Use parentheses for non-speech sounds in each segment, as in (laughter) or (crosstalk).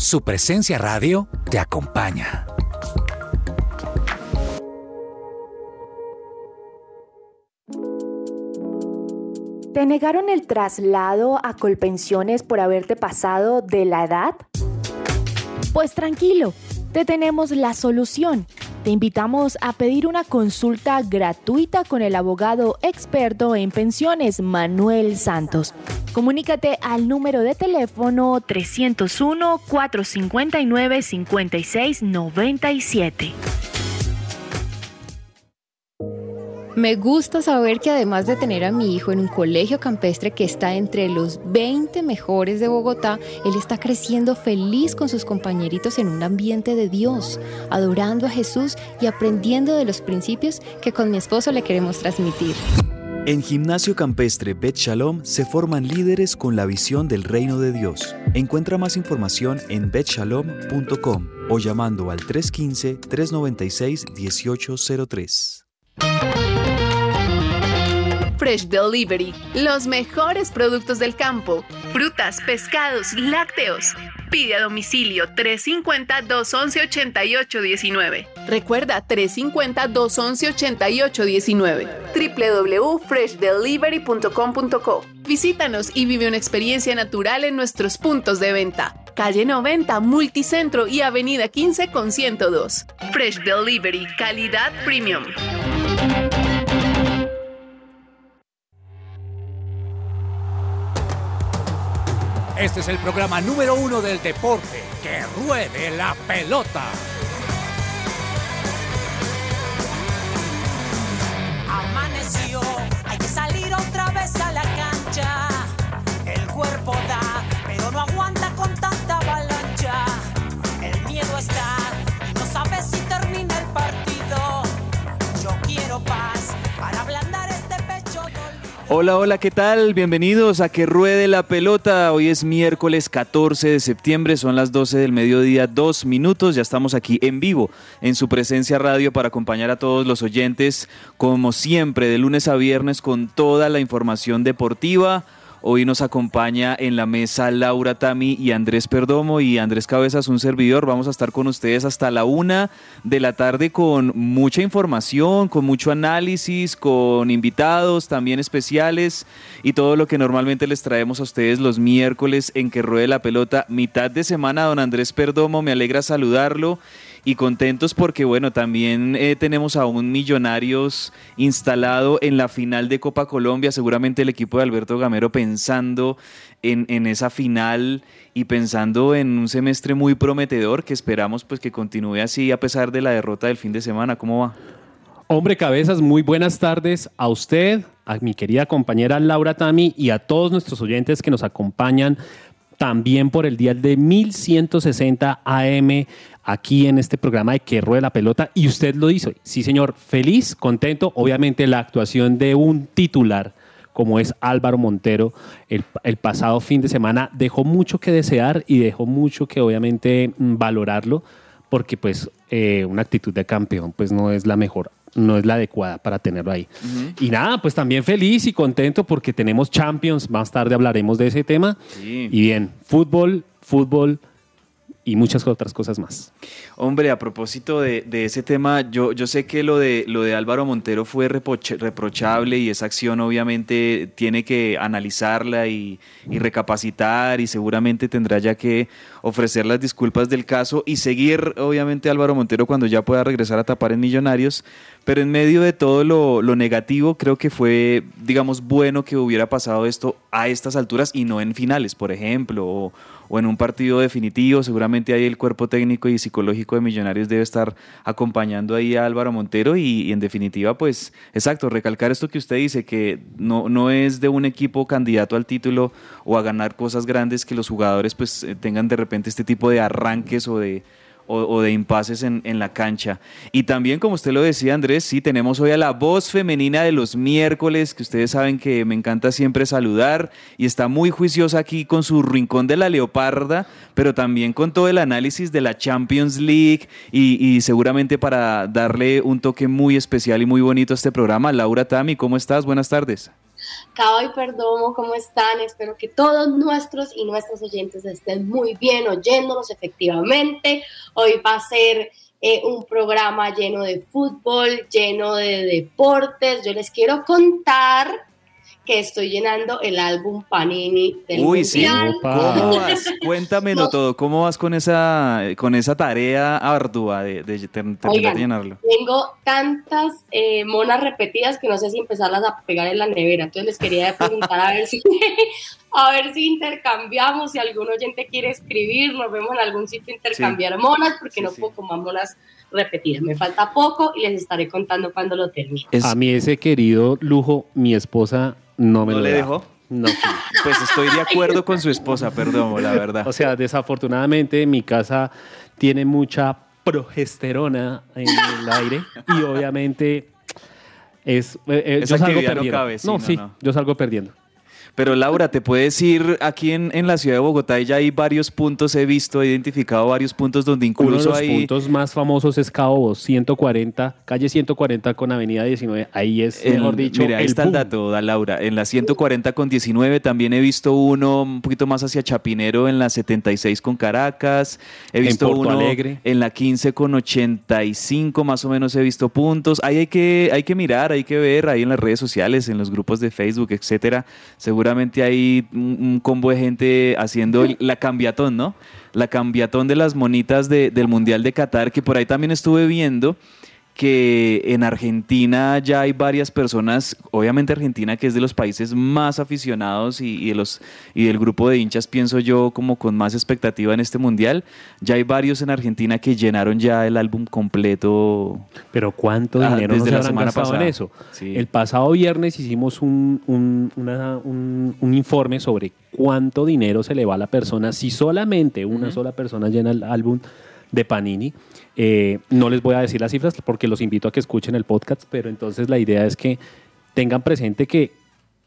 Su presencia radio te acompaña. ¿Te negaron el traslado a Colpensiones por haberte pasado de la edad? Pues tranquilo, te tenemos la solución. Te invitamos a pedir una consulta gratuita con el abogado experto en pensiones Manuel Santos. Comunícate al número de teléfono 301-459-5697. Me gusta saber que además de tener a mi hijo en un colegio campestre que está entre los 20 mejores de Bogotá, él está creciendo feliz con sus compañeritos en un ambiente de Dios, adorando a Jesús y aprendiendo de los principios que con mi esposo le queremos transmitir. En Gimnasio Campestre Bet Shalom se forman líderes con la visión del reino de Dios. Encuentra más información en betshalom.com o llamando al 315-396-1803. Fresh Delivery, los mejores productos del campo, frutas, pescados, lácteos. Pide a domicilio 350-211-8819. Recuerda 350-211-8819. www.freshdelivery.com.co. Visítanos y vive una experiencia natural en nuestros puntos de venta. Calle 90, Multicentro y Avenida 15 con 102. Fresh Delivery, calidad premium. Este es el programa número uno del deporte. Que ruede la pelota. Hola, hola, ¿qué tal? Bienvenidos a Que Ruede la Pelota. Hoy es miércoles 14 de septiembre, son las 12 del mediodía, dos minutos. Ya estamos aquí en vivo en su presencia radio para acompañar a todos los oyentes, como siempre, de lunes a viernes con toda la información deportiva. Hoy nos acompaña en la mesa Laura Tami y Andrés Perdomo y Andrés Cabezas, un servidor. Vamos a estar con ustedes hasta la una de la tarde con mucha información, con mucho análisis, con invitados también especiales y todo lo que normalmente les traemos a ustedes los miércoles en que ruede la pelota. Mitad de semana, don Andrés Perdomo, me alegra saludarlo y contentos porque bueno, también eh, tenemos a un Millonarios instalado en la final de Copa Colombia, seguramente el equipo de Alberto Gamero pensando en, en esa final y pensando en un semestre muy prometedor que esperamos pues que continúe así a pesar de la derrota del fin de semana. ¿Cómo va? Hombre Cabezas, muy buenas tardes a usted, a mi querida compañera Laura Tami y a todos nuestros oyentes que nos acompañan también por el día de 1160 AM aquí en este programa de Que Ruede la Pelota. Y usted lo hizo. Sí, señor, feliz, contento. Obviamente la actuación de un titular como es Álvaro Montero el, el pasado fin de semana dejó mucho que desear y dejó mucho que obviamente mm, valorarlo porque pues eh, una actitud de campeón pues no es la mejor no es la adecuada para tenerlo ahí. Y nada, pues también feliz y contento porque tenemos Champions, más tarde hablaremos de ese tema. Sí. Y bien, fútbol, fútbol y muchas otras cosas más. Hombre, a propósito de, de ese tema, yo, yo sé que lo de, lo de Álvaro Montero fue reproche- reprochable y esa acción obviamente tiene que analizarla y, y recapacitar y seguramente tendrá ya que ofrecer las disculpas del caso y seguir obviamente Álvaro Montero cuando ya pueda regresar a tapar en Millonarios. Pero en medio de todo lo, lo negativo, creo que fue, digamos, bueno que hubiera pasado esto a estas alturas y no en finales, por ejemplo, o, o en un partido definitivo. Seguramente ahí el cuerpo técnico y psicológico de Millonarios debe estar acompañando ahí a Álvaro Montero y, y en definitiva, pues, exacto, recalcar esto que usted dice, que no, no es de un equipo candidato al título o a ganar cosas grandes que los jugadores pues eh, tengan de repente este tipo de arranques o de o, o de impases en, en la cancha. Y también, como usted lo decía, Andrés, sí, tenemos hoy a la voz femenina de los miércoles, que ustedes saben que me encanta siempre saludar, y está muy juiciosa aquí con su rincón de la leoparda, pero también con todo el análisis de la Champions League, y, y seguramente para darle un toque muy especial y muy bonito a este programa. Laura Tami, ¿cómo estás? Buenas tardes. Cabo y Perdomo, ¿cómo están? Espero que todos nuestros y nuestros oyentes estén muy bien oyéndonos efectivamente. Hoy va a ser eh, un programa lleno de fútbol, lleno de deportes. Yo les quiero contar que estoy llenando el álbum Panini del Uy, sí. ¿Cómo (laughs) vas? Cuéntamelo No. todo. ¿Cómo vas con esa, con esa tarea ardua de, de ter- terminar Oigan, de llenarlo? Tengo tantas eh, monas repetidas que no sé si empezarlas a pegar en la nevera. Entonces les quería preguntar a ver si a ver si intercambiamos, si algún oyente quiere escribir, nos vemos en algún sitio intercambiar monas, porque Sí, no sí. puedo con más monas repetidas. Me falta poco y les estaré contando cuando lo termine. Es- A mí ese querido lujo, mi esposa no me ¿No lo le da. dejó? No. (laughs) Pues estoy de acuerdo con su esposa, perdón, la (laughs) verdad. O sea, desafortunadamente mi casa tiene mucha progesterona en el aire y obviamente es, eh, Esa yo salgo actividad no perdiendo. cabe, sí, no, no, sí, no. yo salgo perdiendo. Pero Laura, te puedes ir aquí en, en la ciudad de Bogotá y ya hay varios puntos, he visto, he identificado varios puntos donde Uno de incluso los hay... puntos más famosos es Cabo 140, calle 140 con avenida 19. Ahí es, En- mejor dicho, mira, ahí el está el boom. dato, da Laura. En la 140 con 19 también he visto uno un poquito más hacia Chapinero en la 76 con Caracas. He visto uno Alegre. en la 15 con 85 más o menos he visto puntos. Ahí hay que, hay que mirar, hay que ver ahí en las redes sociales, en los grupos de Facebook, etcétera. Seguramente hay un, combo de gente haciendo la cambiatón, ¿no? La cambiatón de las monitas de- del Mundial de Qatar, que por ahí también estuve viendo que en Argentina ya hay varias personas, obviamente Argentina que es de los países más aficionados y, y de los, y del grupo de hinchas, pienso yo, como con más expectativa en este mundial, ya hay varios en Argentina que llenaron ya el álbum completo. Pero ¿cuánto Ah, dinero desde nos la semana pasada. en eso? Sí. El pasado viernes hicimos un, un- una- un- un informe sobre cuánto dinero se le va a la persona si solamente una sola persona llena el álbum de Panini. Eh, no les voy a decir las cifras porque los invito a que escuchen el podcast, pero entonces la idea es que tengan presente que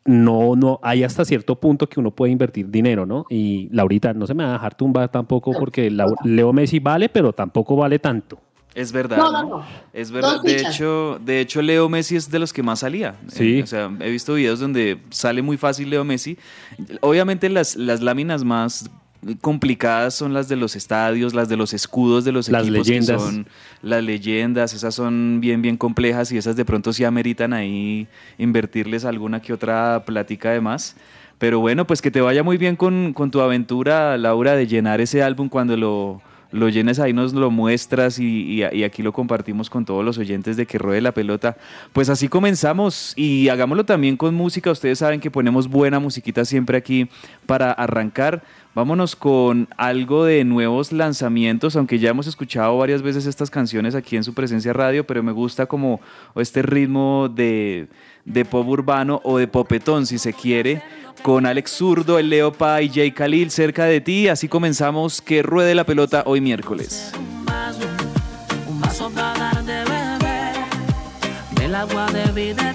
no, no hay hasta cierto punto que uno puede invertir dinero, ¿no? Y Laurita, no se me va a dejar tumbar tampoco porque Leo Messi vale, pero tampoco vale tanto. Es verdad. No, no, ¿no? Es verdad. De hecho, de hecho, Leo Messi es de los que más salía. Sí. Eh, o sea, he visto videos donde sale muy fácil Leo Messi. Obviamente las, las láminas más complicadas son las de los estadios, las de los escudos de los Las equipos leyendas. que son las leyendas, esas son bien bien complejas y esas de pronto sí ameritan ahí invertirles alguna que otra plática de más. Pero bueno, pues que te vaya muy bien con, con tu aventura, Laura, de llenar ese álbum cuando lo, lo llenes ahí, nos lo muestras y, y- y aquí lo compartimos con todos los oyentes de que ruede la pelota. Pues así comenzamos y hagámoslo también con música. Ustedes saben que ponemos buena musiquita siempre aquí para arrancar. Vámonos con algo de nuevos lanzamientos, aunque ya hemos escuchado varias veces estas canciones aquí en su presencia radio, pero me gusta como este ritmo de, de pop urbano o de popetón, si se quiere, con Alex Zurdo, el Leopa y Jay Khalil cerca de ti. Así comenzamos que ruede la pelota hoy miércoles. un vaso, para dar de beber. Del agua de vida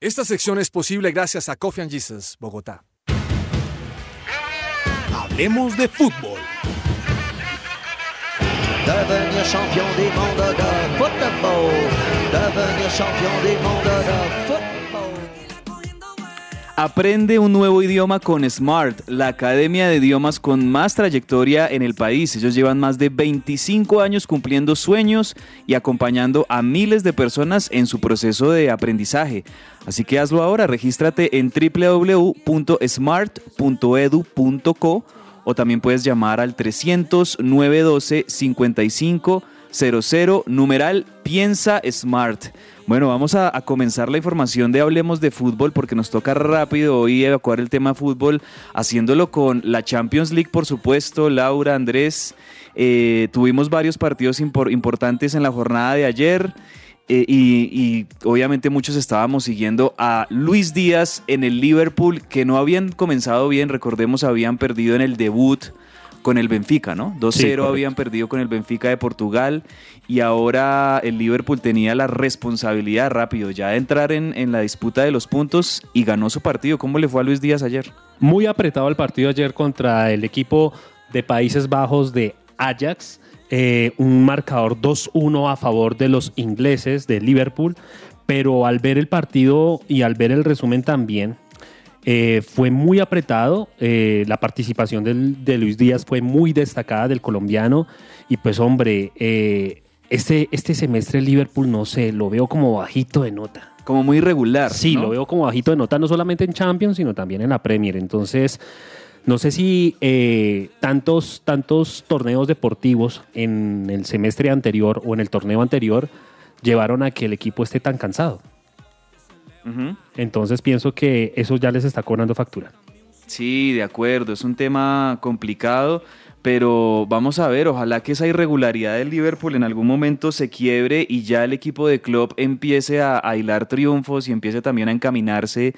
Esta sección es posible gracias a Coffee and Jesus, Bogotá. Hablemos de fútbol. Devenir champion du monde de football. Devenir champion du monde de football. Aprende un nuevo idioma con Smart, la academia de idiomas con más trayectoria en el país. Ellos llevan más de 25 años cumpliendo sueños y acompañando a miles de personas en su proceso de aprendizaje. Así que hazlo ahora, regístrate en www.smart.edu.co o también puedes llamar al 300 912 55 00 numeral Piensa Smart. Bueno, vamos a, comenzar la información de Hablemos de Fútbol porque nos toca rápido hoy evacuar el tema fútbol, haciéndolo con la Champions League, por supuesto. Laura, Andrés, eh, tuvimos varios partidos impor importantes en la jornada de ayer. Eh, y, obviamente muchos estábamos siguiendo a Luis Díaz en el Liverpool, que no habían comenzado bien, recordemos, habían perdido en el debut con el Benfica, ¿no? 2-0 sí, habían perdido con el Benfica de Portugal y ahora el Liverpool tenía la responsabilidad rápido ya de entrar en, en, la disputa de los puntos y ganó su partido. ¿Cómo le fue a Luis Díaz ayer? Muy apretado el partido ayer contra el equipo de Países Bajos de Ajax. Eh, un marcador 2-1 a favor de los ingleses de Liverpool, pero al ver el partido y al ver el resumen también, eh, fue muy apretado, eh, la participación del, de Luis Díaz fue muy destacada del colombiano y pues hombre, eh, este, este semestre Liverpool no sé, lo veo como bajito de nota. Como muy irregular. Sí, ¿no? lo veo como bajito de nota, no solamente en Champions, sino también en la Premier. Entonces, no sé si eh, tantos, tantos torneos deportivos en el semestre anterior o en el torneo anterior llevaron a que el equipo esté tan cansado. Entonces pienso que eso ya les está cobrando factura. Sí, de acuerdo, es un tema complicado, pero vamos a ver, ojalá que esa irregularidad del Liverpool en algún momento se quiebre y ya el equipo de club empiece a, a hilar triunfos y empiece también a encaminarse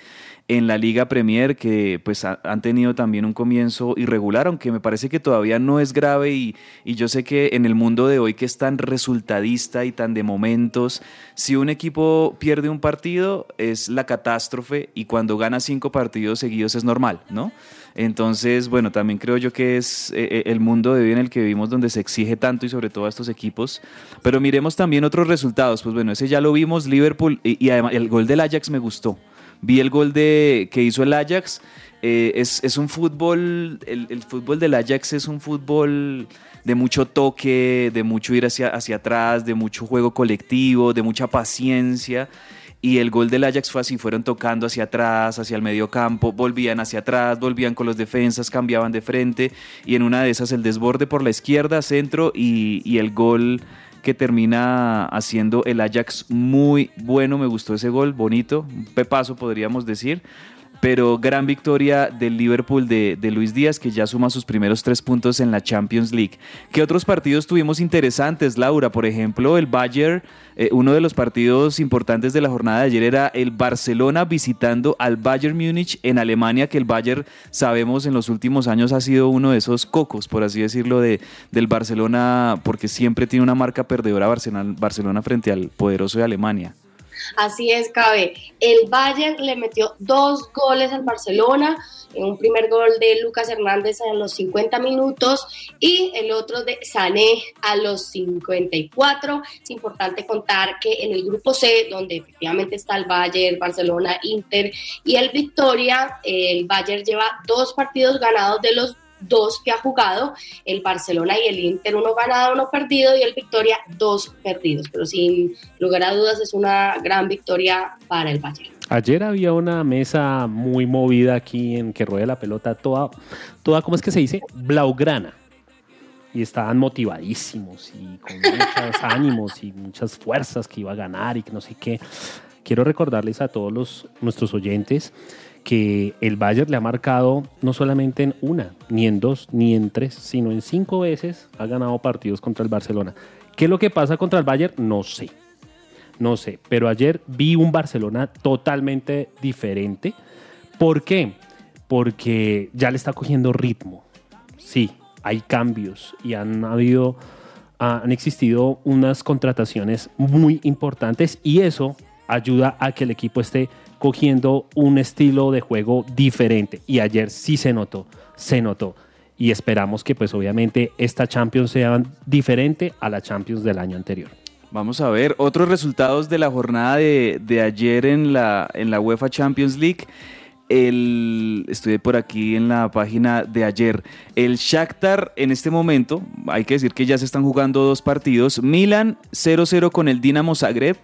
en la Liga Premier, que pues ha, han tenido también un comienzo irregular, aunque me parece que todavía no es grave y, yo sé que en el mundo de hoy que es tan resultadista y tan de momentos, si un equipo pierde un partido es la catástrofe y cuando gana cinco partidos seguidos es normal, ¿no? Entonces, bueno, también creo yo que es eh, el mundo de hoy en el que vivimos donde se exige tanto y sobre todo a estos equipos. Pero miremos también otros resultados. Pues bueno, ese ya lo vimos, Liverpool, y, y además el gol del Ajax me gustó. Vi el gol de, que hizo el Ajax. Eh, es, es, un fútbol, el, el, fútbol del Ajax es un fútbol de mucho toque, de mucho ir hacia, hacia atrás, de mucho juego colectivo, de mucha paciencia. Y el gol del Ajax fue así, fueron tocando hacia atrás, hacia el medio campo, volvían hacia atrás, volvían con los defensas, cambiaban de frente y en una de esas el desborde por la izquierda, centro y, y el gol que termina haciendo el Ajax muy bueno, me gustó ese gol, bonito, un pepazo podríamos decir, pero gran victoria del Liverpool de, Luis Díaz, que ya suma sus primeros tres puntos en la Champions League. ¿Qué otros partidos tuvimos interesantes, Laura? Por ejemplo, el Bayern, eh, uno de los partidos importantes de la jornada de ayer era el Barcelona visitando al Bayern Múnich en Alemania, que el Bayern, sabemos, en los últimos años ha sido uno de esos cocos, por así decirlo, de, del Barcelona, porque siempre tiene una marca perdedora Barcelona frente al poderoso de Alemania. Así es, Cabe. El Bayern le metió dos goles al Barcelona, un primer gol de Lucas Hernández a los 50 minutos y el otro de Sané a los 54. Es importante contar que en el grupo C, donde efectivamente está el Bayern, Barcelona, Inter y el Victoria, el Bayern lleva dos partidos ganados de los dos que ha jugado, el Barcelona y el Inter, uno ganado, uno perdido, y el Victoria, dos perdidos. Pero sin lugar a dudas es una gran victoria para el Bayern. Ayer había una mesa muy movida aquí en que ruede la pelota, toda, toda ¿cómo es que se dice? Blaugrana. Y estaban motivadísimos y con (laughs) muchos ánimos y muchas fuerzas que iba a ganar y que no sé qué. Quiero recordarles a todos los, nuestros oyentes que el Bayern le ha marcado no solamente en una, ni en dos, ni en tres, sino en cinco veces ha ganado partidos contra el Barcelona. ¿Qué es lo que pasa contra el Bayern? No sé. No sé. Pero ayer vi un Barcelona totalmente diferente. ¿Por qué? Porque ya le está cogiendo ritmo. Sí, hay cambios y han habido, han existido unas contrataciones muy importantes y eso ayuda a que el equipo esté cogiendo un estilo de juego diferente. Y ayer sí se notó, se notó. Y esperamos que pues obviamente esta Champions sea diferente a la Champions del año anterior. Vamos a ver otros resultados de la jornada de, de ayer en la, en la UEFA Champions League. el, estoy por aquí en la página de ayer. El Shakhtar en este momento, hay que decir que ya se están jugando dos partidos. Milan 0-0 con el Dinamo Zagreb.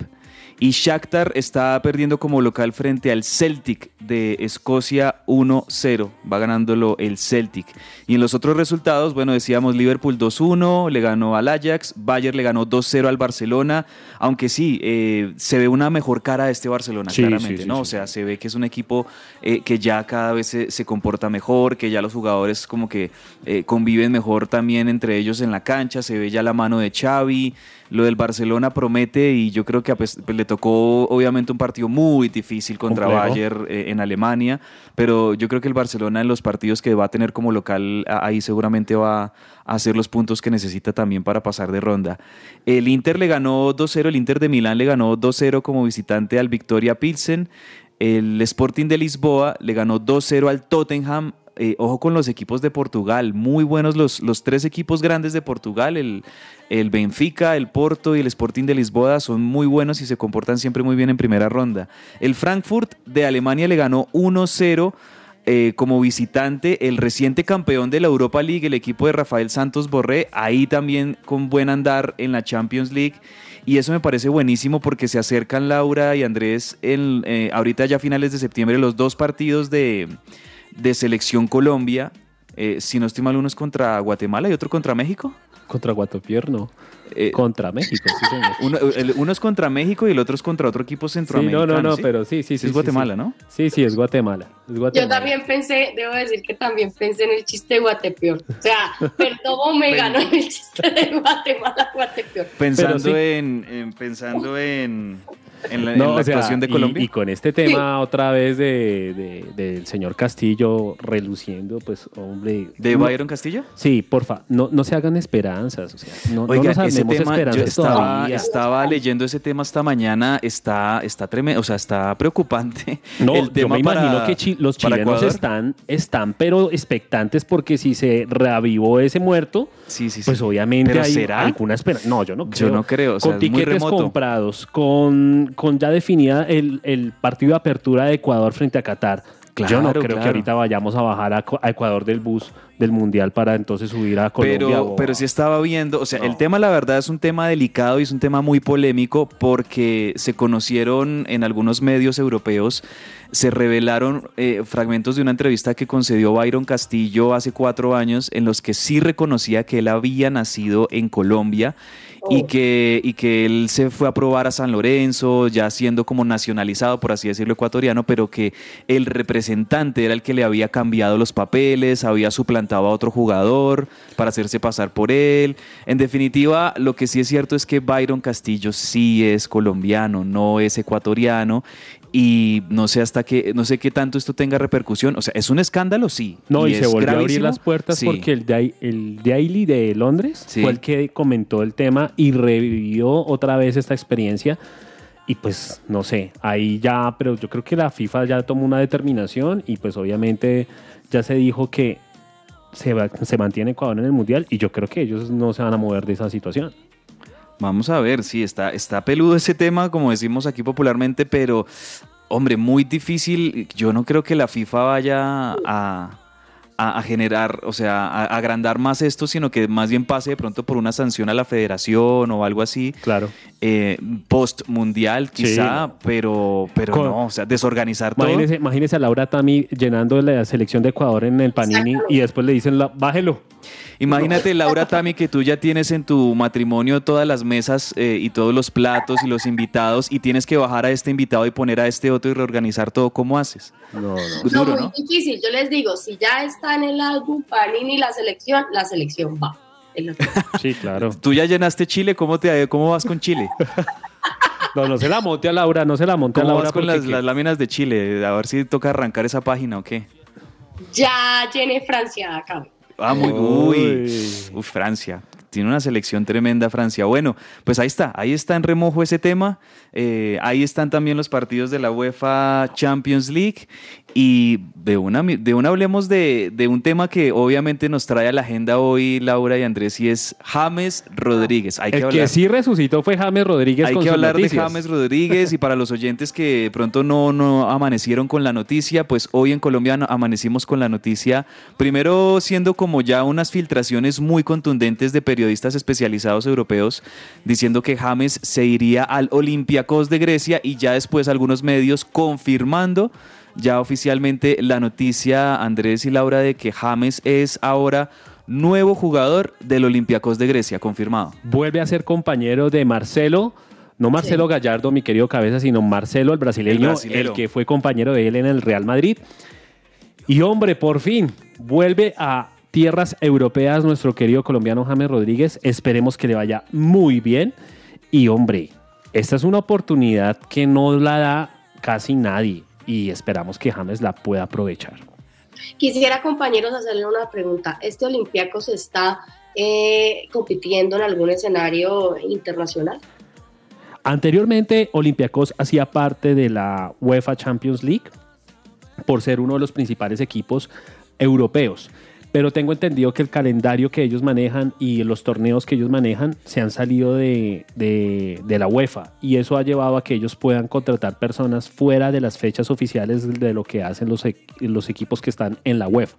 Y Shakhtar está perdiendo como local frente al Celtic de Escocia 1-0. Va ganándolo el Celtic. Y en los otros resultados, bueno, decíamos Liverpool 2-1, le ganó al Ajax, Bayern le ganó 2-0 al Barcelona. Aunque sí, eh, se ve una mejor cara de este Barcelona, Sí, claramente, sí, sí, ¿no? O sea, se ve que es un equipo eh, que ya cada vez se, se comporta mejor, que ya los jugadores como que eh, conviven mejor también entre ellos en la cancha. Se ve ya la mano de Xavi. Lo del Barcelona promete y yo creo que a le tocó obviamente un partido muy difícil contra Complejo. Bayern eh, en Alemania, pero yo creo que el Barcelona en los partidos que va a tener como local ahí seguramente va a hacer los puntos que necesita también para pasar de ronda. El Inter le ganó 2-0, el Inter de Milán le ganó 2-0 como visitante al Victoria Pilsen. El Sporting de Lisboa le ganó 2-0 al Tottenham. Eh, ojo con los equipos de Portugal, muy buenos los, los tres equipos grandes de Portugal, el, el Benfica, el Porto y el Sporting de Lisboa son muy buenos y se comportan siempre muy bien en primera ronda. El Frankfurt de Alemania le ganó 1-0 eh, como visitante el reciente campeón de la Europa League, el equipo de Rafael Santos Borré, ahí también con buen andar en la Champions League. Y eso me parece buenísimo porque se acercan Laura y Andrés en, eh, ahorita ya finales de septiembre los dos partidos de, de Selección Colombia. Eh, si no estoy mal, uno es contra Guatemala y otro contra México. Contra Guatopierno. Eh, Contra México, sí, señor. (laughs) uno, el- uno es contra México y el otro es contra otro equipo Sí, centroamericano. no, no, no, ¿sí? pero sí, sí, sí. es sí, Guatemala, sí. ¿no? Sí, sí, es Guatemala. es Yo también pensé, debo decir que también pensé en el chiste de Guatepeor. O sea, Perdomo me ganó en el chiste de Guatemala, Guatepeor. Pensando, Pero sí. en, en- pensando en, en la, en No, la o sea, actuación de y- Colombia. Y, con este tema otra vez de, de- del señor Castillo reluciendo, pues, hombre. ¿De no- Byron Castillo? Sí, porfa, no, no se hagan esperanzas, o sea, no, no Oiga, nos ese tema, yo estaba, estaba leyendo ese tema esta mañana, está, está tremendo, o sea, está preocupante. (laughs) No, el yo tema me para- imagino que chi- los chilenos están, están, pero expectantes porque si se reavivó ese muerto, Sí, sí, sí. pues obviamente ¿Pero hay será? alguna esperanza. No, yo no creo. Yo no creo, o sea, con muy tiquetes remoto. comprados, con, con ya definida el, el partido de apertura de Ecuador frente a Qatar. yo no Claro, creo que claro. ahorita vayamos a bajar a, Ecuador del bus del Mundial para entonces subir a Colombia. Pero, o- pero sí estaba viendo, o sea, No. el tema la verdad es un tema delicado y es un tema muy polémico porque se conocieron en algunos medios europeos, se revelaron eh, fragmentos de una entrevista que concedió Byron Castillo hace cuatro años en los que sí reconocía que él había nacido en Colombia y que, y que él se fue a probar a San Lorenzo, ya siendo como nacionalizado, por así decirlo, ecuatoriano, pero que el representante era el que le había cambiado los papeles, había suplantado a otro jugador para hacerse pasar por él. En definitiva, lo que sí es cierto es que Byron Castillo sí es colombiano, no es ecuatoriano. Y no sé hasta qué, no sé qué tanto esto tenga repercusión. O sea, es un escándalo, sí. No, y, se volvió a abrir las puertas sí. porque el, el Daily de Londres Sí. fue el que comentó el tema y revivió otra vez esta experiencia. Y pues no sé, ahí ya, pero yo creo que la FIFA ya tomó una determinación y pues obviamente ya se dijo que se, va- se mantiene Ecuador en el Mundial y yo creo que ellos no se van a mover de esa situación. Vamos a ver, sí, está, está peludo ese tema, como decimos aquí popularmente, pero, hombre, muy difícil. Yo no creo que la FIFA vaya a, a- a generar, o sea, a, a agrandar más esto, sino que más bien pase de pronto por una sanción a la federación o algo así, Claro. eh, post mundial quizá, Sí. pero, pero Con- no, o sea, desorganizar todo. Imagínese, imagínese a Laura Tami llenando la selección de Ecuador en el Panini y después le dicen, la, bájelo. Imagínate, (laughs) Laura Tami, que tú ya tienes en tu matrimonio todas las mesas eh, y todos los platos y los invitados y tienes que bajar a este invitado y poner a este otro y reorganizar todo. ¿Cómo haces? No, no. No, Duro, muy ¿no? difícil. Yo les digo, si ya está en el álbum Panini la selección, la selección va. (laughs) Sí, claro. Tú ya llenaste Chile, ¿cómo, te, cómo vas con Chile? (laughs) No, no se la monte a Laura, no se la monte a ¿Cómo Laura. vas con porque las, que- las láminas de Chile? A ver si toca arrancar esa página o qué. Ya llené Francia acá. Ah, muy Uy. uy. Francia. Tiene una selección tremenda Francia. Bueno, pues ahí está, ahí está en remojo ese tema. Eh, ahí están también los partidos de la UEFA Champions League. Y de una, de una hablemos de, de, un tema que obviamente nos trae a la agenda hoy Laura y Andrés y es James Rodríguez. Hay que El que sí resucitó fue James Rodríguez. Hay que hablar de James (laughs) Rodríguez y para los oyentes que pronto no, no amanecieron con la noticia, pues hoy en Colombia amanecimos con la noticia, primero siendo como ya unas filtraciones muy contundentes de periodistas especializados europeos diciendo que James se iría al Olympiacos de Grecia y ya después algunos medios confirmando ya oficialmente la noticia, Andrés y Laura, de que James es ahora nuevo jugador del Olympiacos de Grecia, confirmado. Vuelve a ser compañero de Marcelo. No Marcelo Gallardo, mi querido cabeza, sino Marcelo, el brasileño, el, que fue compañero de él en el Real Madrid. Y hombre, por fin, vuelve a tierras europeas nuestro querido colombiano James Rodríguez. Esperemos que le vaya muy bien. Y hombre, esta es una oportunidad que no la da casi nadie y esperamos que James la pueda aprovechar. Quisiera, compañeros, hacerle una pregunta. ¿Este se está eh, compitiendo en algún escenario internacional? Anteriormente, Olympiacos hacía parte de la UEFA Champions League por ser uno de los principales equipos europeos pero tengo entendido que el calendario que ellos manejan y los torneos que ellos manejan se han salido de, la UEFA y eso ha llevado a que ellos puedan contratar personas fuera de las fechas oficiales de lo que hacen los, los equipos que están en la UEFA.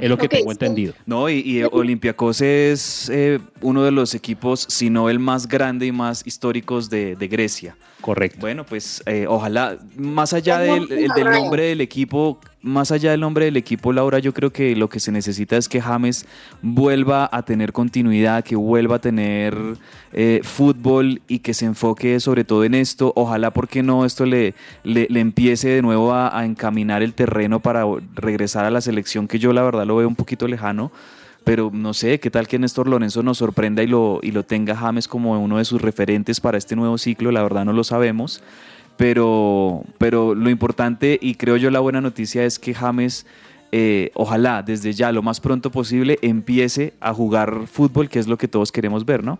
Es lo que tengo entendido. No, y, y Olympiacos es eh, uno de los equipos, si no el más grande y más históricos de, Grecia. Correcto. Bueno, pues eh, ojalá, más allá del, del, nombre del equipo, más allá del nombre del equipo, Laura, yo creo que lo que se necesita es que James vuelva a tener continuidad, que vuelva a tener eh, fútbol y que se enfoque sobre todo en esto. Ojalá, porque no, esto le, le, empiece de nuevo a, encaminar el terreno para regresar a la selección, que yo la verdad lo veo un poquito lejano. Pero no sé, qué tal que Néstor Lorenzo nos sorprenda y lo, y lo tenga James como uno de sus referentes para este nuevo ciclo, la verdad no lo sabemos pero, pero lo importante y creo yo la buena noticia es que James, eh, ojalá desde ya, lo más pronto posible, empiece a jugar fútbol, que es lo que todos queremos ver, ¿no?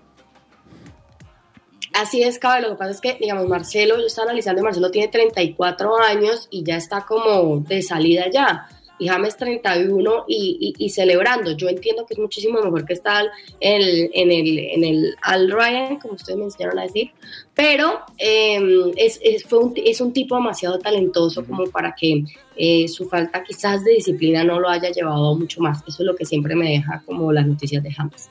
Así es, cabe. Lo que pasa es que, digamos, Marcelo, yo estaba analizando, Marcelo tiene 34 años y ya está como de salida ya y James 31 y, y, celebrando. Yo entiendo que es muchísimo mejor que estar en el, en el, en el Al Ryan, como ustedes me enseñaron a decir, pero em, es, es, fue un, es, un, tipo demasiado talentoso como para que eh, su falta quizás de disciplina no lo haya llevado mucho más. Eso es lo que siempre me deja como las noticias de James.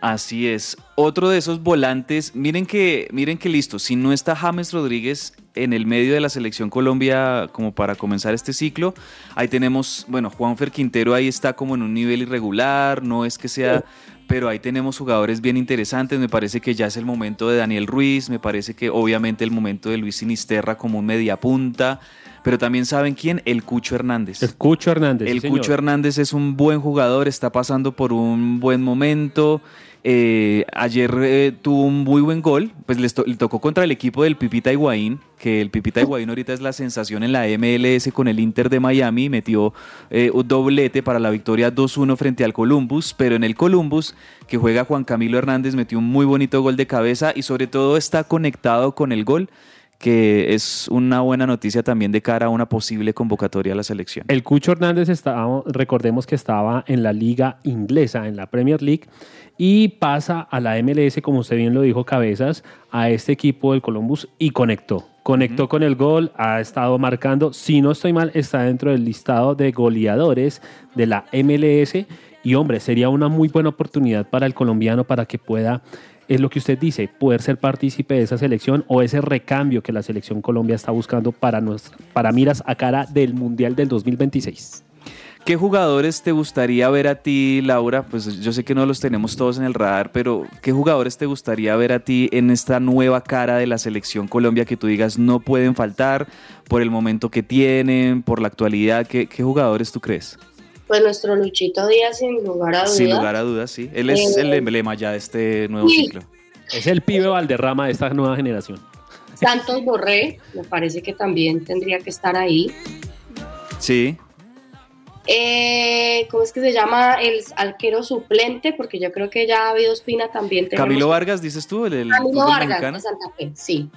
Así es. Otro de esos volantes, miren que, miren que listo, si no está James Rodríguez en el medio de la selección Colombia como para comenzar este ciclo, ahí tenemos, bueno, Juanfer Quintero ahí está como en un nivel irregular, no es que sea, pero ahí tenemos jugadores bien interesantes, me parece que ya es el momento de Daniel Ruiz, me parece que obviamente el momento de Luis Sinisterra como un mediapunta, pero también saben quién, el Cucho Hernández. El Cucho Hernández. El Cucho Hernández es un buen jugador, está pasando por un buen momento. Eh, ayer eh, tuvo un muy buen gol, pues le, tocó contra el equipo del Pipita Higuaín, que el Pipita Higuaín ahorita es la sensación en la MLS con el Inter de Miami, metió eh, un doblete para la victoria 2-1 frente al Columbus, pero en el Columbus, que juega Juan Camilo Hernández, metió un muy bonito gol de cabeza y sobre todo está conectado con el gol que es una buena noticia también de cara a una posible convocatoria a la selección. El Cucho Hernández estaba, recordemos que estaba en la liga inglesa, en la Premier League, y pasa a la MLS, como usted bien lo dijo, Cabezas, a este equipo del Columbus y conectó. Conectó con el gol, ha estado marcando, si no estoy mal, está dentro del listado de goleadores de la MLS y hombre, sería una muy buena oportunidad para el colombiano para que pueda es lo que usted dice, poder ser partícipe de esa selección o ese recambio que la selección Colombia está buscando para, para miras a cara del Mundial del 2026. ¿Qué jugadores te gustaría ver a ti, Laura? Pues yo sé que no los tenemos todos en el radar, pero ¿qué jugadores te gustaría ver a ti en esta nueva cara de la selección Colombia que tú digas no pueden faltar por el momento que tienen, por la actualidad? ¿Qué, jugadores tú crees? Pues nuestro Luchito Díaz, sin lugar a dudas. Sin lugar a dudas, sí. Él es el eh, emblema ya de este nuevo ciclo. Es el pibe Valderrama de esta nueva generación. Santos Borré, me parece que también tendría que estar ahí. Sí. Eh, ¿Cómo es que se llama? El arquero suplente, porque yo creo que ya ha habido Espina también. Camilo Vargas, dices tú, el, Camilo Vargas de Santa Fe, sí.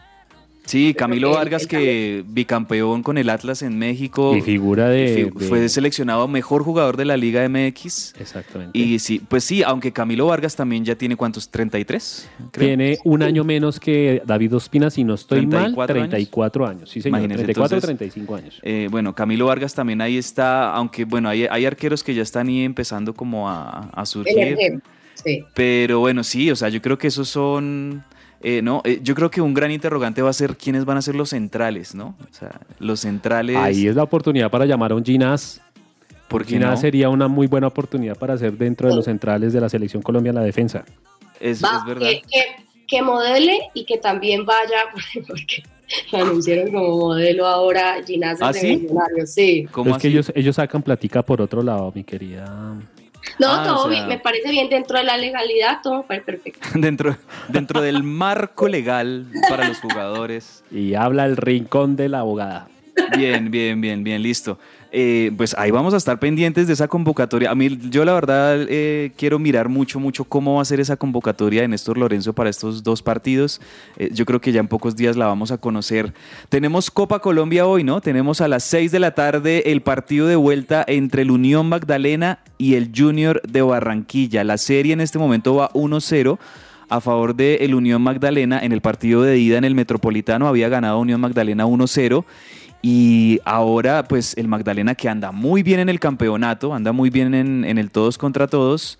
Sí, Camilo Vargas, que bicampeón con el Atlas en México. Y figura de- Fue seleccionado mejor jugador de la Liga MX. Exactamente. Y sí, pues sí, aunque Camilo Vargas también ya tiene cuántos, 33. creo. Tiene un año menos que David Ospina, si no estoy mal, 34 años. 34 años. Sí, señor. Imagínese, 34 o entonces, 35 años. Eh, bueno, Camilo Vargas también ahí está, aunque bueno, hay, hay arqueros que ya están ahí empezando como a, a surgir. Sí. Pero bueno, sí, o sea, yo creo que esos son... eh, no, Eh, yo creo que un gran interrogante va a ser quiénes van a ser los centrales, ¿no? O sea, los centrales... Ahí es la oportunidad para llamar a un Ginás. ¿Por qué Ginás no? sería una muy buena oportunidad para hacer dentro de los centrales de la selección Colombia en la defensa. Es, Va, es verdad. Que, que, que modele y que también vaya, (laughs) porque lo anunciaron como modelo ahora Ginás ¿Ah, de sí? Millonarios, sí. ¿Cómo es que ellos, ellos sacan platica por otro lado, mi querida. No, Ah, todo o sea- bien, me parece bien dentro de la legalidad, todo parece perfecto. (laughs) dentro, dentro del marco legal para los jugadores. Y habla el rincón de la abogada. Bien, bien, bien, bien, listo. Eh, pues ahí vamos a estar pendientes de esa convocatoria. A mí, yo la verdad eh, quiero mirar mucho, mucho cómo va a ser esa convocatoria de Néstor Lorenzo para estos dos partidos. Eh, yo creo que ya en pocos días la vamos a conocer. Tenemos Copa Colombia hoy, ¿no? Tenemos a las 6 de la tarde el partido de vuelta entre el Unión Magdalena y el Junior de Barranquilla. La serie en este momento va 1-0 a favor de el Unión Magdalena. En el partido de ida en el Metropolitano había ganado Unión Magdalena 1-0. Y ahora, pues el Magdalena que anda muy bien en el campeonato, anda muy bien en, en el todos contra todos,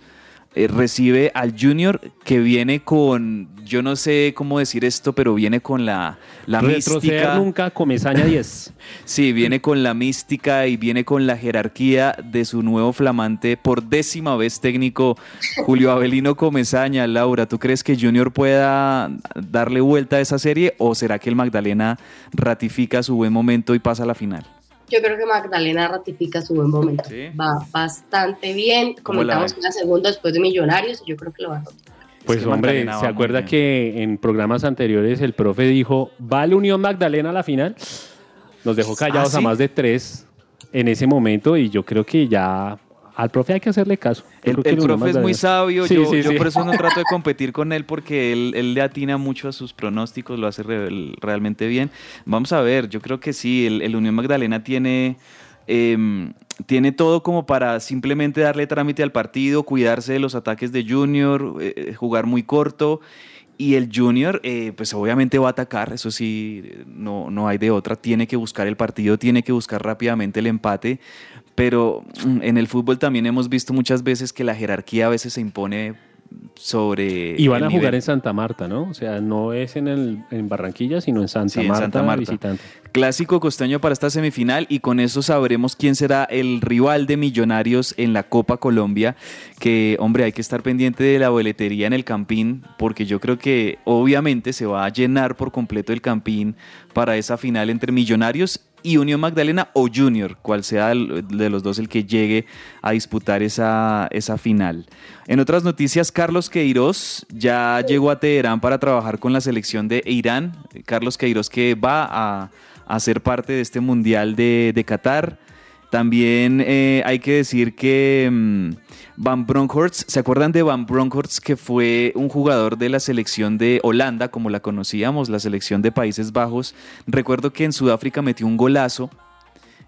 eh, recibe al Junior que viene con, yo no sé cómo decir esto, pero viene con la, la Retroceder mística. nunca, comezaña 10. (laughs) Sí, viene con la mística y viene con la jerarquía de su nuevo flamante por décima vez técnico Julio Avelino Comezaña. Laura, ¿tú crees que Junior pueda darle vuelta a esa serie o será que el Magdalena ratifica su buen momento y pasa a la final? Yo creo que Magdalena ratifica su buen momento. Sí. Va bastante bien. ¿Cómo la Comentamos una segunda después de Millonarios y yo creo que lo va a ratificar. Pues que hombre, Magdalena va ¿se acuerda que en programas anteriores el profe dijo, ¿vale Unión Magdalena a la final? Nos dejó callados ¿Ah, a sí? más de tres en ese momento y yo creo que ya al profe hay que hacerle caso. El, profe es muy sabio, Sí, yo, sí, yo sí. por eso no trato de (laughs) competir con él porque él, él le atina mucho a sus pronósticos, lo hace re- realmente bien. Vamos a ver, yo creo que sí, el, el Unión Magdalena tiene, em, tiene todo como para simplemente darle trámite al partido, cuidarse de los ataques de Junior, eh, jugar muy corto. Y el Junior, eh, pues obviamente va a atacar, eso sí, no, no hay de otra, tiene que buscar el partido, tiene que buscar rápidamente el empate, pero mm, en el fútbol también hemos visto muchas veces que la jerarquía a veces se impone sobre... Y van a jugar en Santa Marta, ¿no? O sea, no es en, el, en Barranquilla, sino en Santa, Sí, en Marta, Santa Marta. visitante. Clásico costeño para esta semifinal y con eso sabremos quién será el rival de Millonarios en la Copa Colombia, que hombre hay que estar pendiente de la boletería en el Campín, porque yo creo que obviamente se va a llenar por completo el Campín para esa final entre Millonarios y Unión Magdalena o Junior, cual sea de los dos el que llegue a disputar esa, esa final. En otras noticias, Carlos Queiroz ya llegó a Teherán para trabajar con la selección de Irán. Carlos Queiroz que va a, a ser parte de este Mundial de, de Qatar. También eh, hay que decir que mm, Van Bronckhorst, ¿se acuerdan de Van Bronckhorst que fue un jugador de la selección de Holanda, como la conocíamos, la selección de Países Bajos? Recuerdo que en Sudáfrica metió un golazo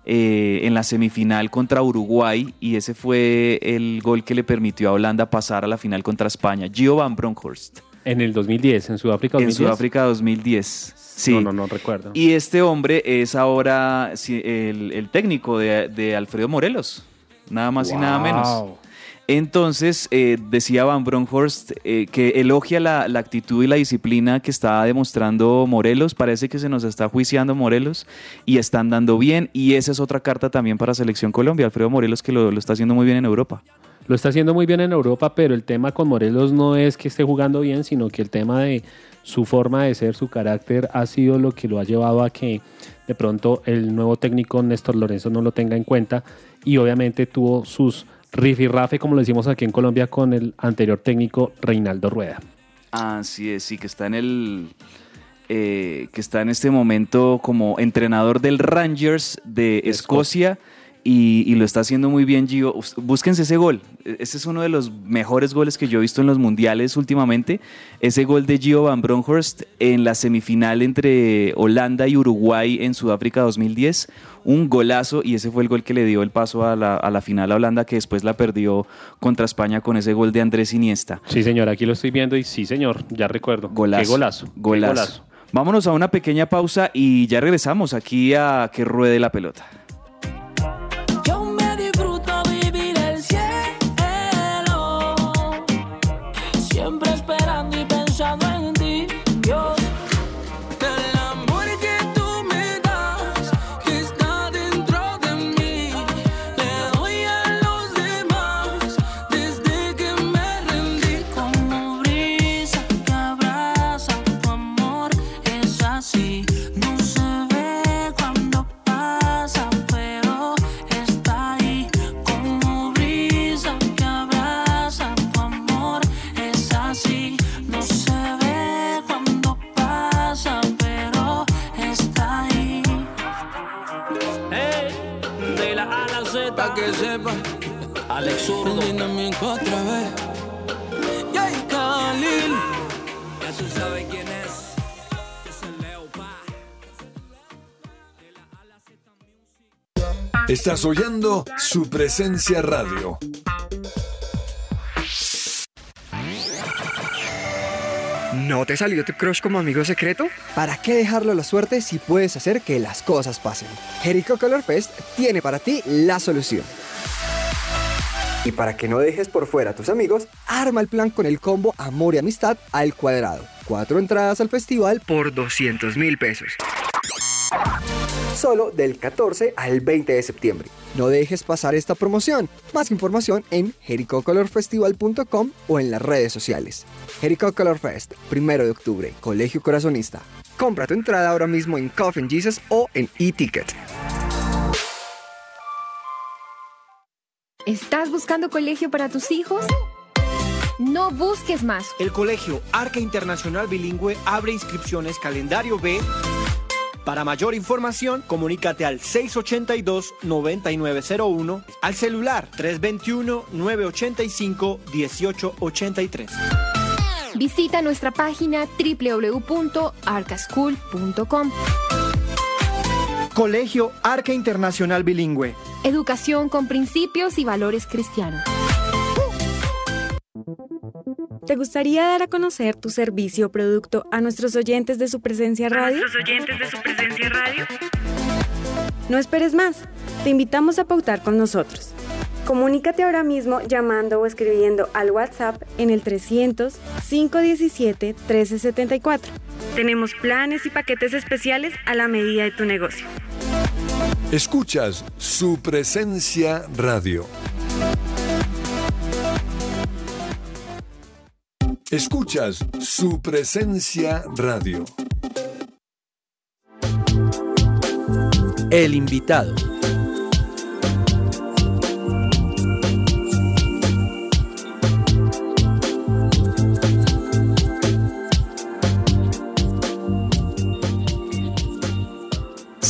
eh, en la semifinal contra Uruguay y ese fue el gol que le permitió a Holanda pasar a la final contra España. Gio Van Bronckhorst, En el 2010, en Sudáfrica en 2010. Sudáfrica 2010. Sí. No, no, no recuerdo. Y este hombre es ahora el, el técnico de, de Alfredo Morelos, nada más y nada menos. Entonces, eh, decía Van Bronckhorst eh, que elogia la, la actitud y la disciplina que está demostrando Morelos. Parece que se nos está juiciando Morelos y están dando bien. Y esa es otra carta también para Selección Colombia. Alfredo Morelos que lo, lo está haciendo muy bien en Europa. Lo está haciendo muy bien en Europa, pero el tema con Morelos no es que esté jugando bien, sino que el tema de su forma de ser, su carácter, ha sido lo que lo ha llevado a que de pronto el nuevo técnico Néstor Lorenzo no lo tenga en cuenta y obviamente tuvo sus rifirrafe, como lo decimos aquí en Colombia, con el anterior técnico Reinaldo Rueda. Así es, sí, que está en el. eh, que está en este momento como entrenador del Rangers de Escocia. Y, y lo está haciendo muy bien Gio. Búsquense ese gol. E- Ese es uno de los mejores goles que yo he visto en los mundiales últimamente. Ese gol de Gio Van Bronckhorst en la semifinal entre Holanda y Uruguay en Sudáfrica 2010. Un golazo y ese fue el gol que le dio el paso a la, a la final a Holanda que después la perdió contra España con ese gol de Andrés Iniesta. Sí, señor, aquí lo estoy viendo y sí, señor, ya recuerdo. Golazo. Qué golazo. qué Golazo. golazo. Vámonos a una pequeña pausa y ya regresamos aquí a que ruede la pelota. Estás oyendo su presencia radio. ¿No te salió tu crush como amigo secreto? ¿Para qué dejarlo a la suerte si puedes hacer que las cosas pasen? Jericho Color Fest tiene para ti la solución. Y para que no dejes por fuera a tus amigos, arma el plan con el combo Amor y Amistad al cuadrado. Cuatro entradas al festival por 200 mil pesos. Solo del 14 al 20 de septiembre. No dejes pasar esta promoción. Más información en jericocolorfestival.com o en las redes sociales. Jericho Color Fest, primero de octubre, Colegio Corazonista. Compra tu entrada ahora mismo en Coffin Jesus o en eTicket. ¿Estás buscando colegio para tus hijos? No busques más. El colegio Arca Internacional Bilingüe abre inscripciones calendario B. Para mayor información, comunícate al 682-9901, al celular 321-985-1883. Visita nuestra página www.arcaschool.com. Colegio Arca Internacional Bilingüe. Educación con principios y valores cristianos. ¿Te gustaría dar a conocer tu servicio o producto a nuestros oyentes de su presencia radio? oyentes de su presencia radio? No esperes más. Te invitamos a pautar con nosotros. Comunícate ahora mismo llamando o escribiendo al WhatsApp en el 300-517-1374. Tenemos planes y paquetes especiales a la medida de tu negocio. Escuchas su presencia radio. Escuchas su presencia radio. El invitado.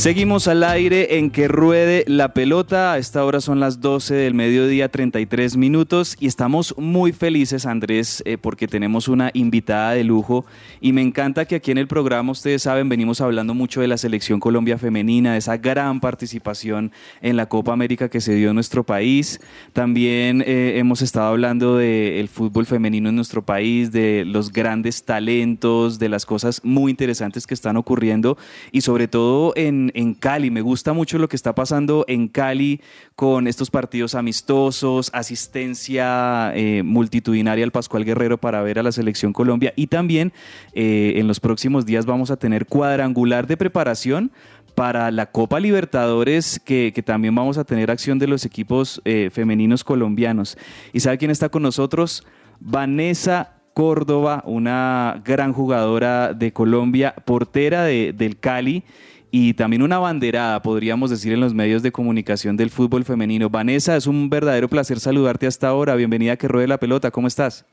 Seguimos al aire en que ruede la pelota. A esta hora son las 12 del mediodía, 33 minutos. Y estamos muy felices, Andrés, eh, porque tenemos una invitada de lujo. Y me encanta que aquí en el programa, ustedes saben, venimos hablando mucho de la selección Colombia femenina, de esa gran participación en la Copa América que se dio en nuestro país. También eh, hemos estado hablando del fútbol femenino en nuestro país, de los grandes talentos, de las cosas muy interesantes que están ocurriendo y sobre todo en, en Cali. Me gusta mucho lo que está pasando en Cali con estos partidos amistosos, asistencia eh, multitudinaria al Pascual Guerrero para ver a la selección Colombia y también eh, en los próximos días vamos a tener cuadrangular de preparación para la Copa Libertadores, que, también vamos a tener acción de los equipos eh, femeninos colombianos. ¿Y sabe quién está con nosotros? Vanessa Córdoba, una gran jugadora de Colombia, portera de- del Cali y también una banderada, podríamos decir, en los medios de comunicación del fútbol femenino. Vanessa, es un verdadero placer saludarte hasta ahora. Bienvenida a Que Ruede la Pelota. ¿Cómo estás?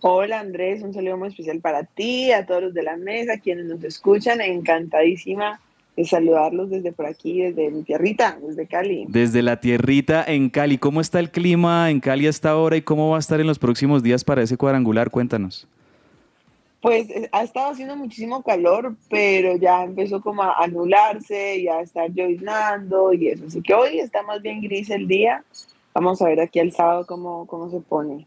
Hola Andrés, un saludo muy especial para ti, a todos los de la mesa, quienes nos escuchan, encantadísima de saludarlos desde por aquí, desde mi tierrita, desde Cali. Desde la tierrita en Cali. ¿Cómo está el clima en Cali hasta ahora y cómo va a estar en los próximos días para ese cuadrangular? Cuéntanos. Pues eh, ha estado haciendo muchísimo calor, pero ya empezó como a anularse y a estar lloviznando y eso. Así que hoy está más bien gris el día. Vamos a ver aquí el sábado cómo, cómo se pone.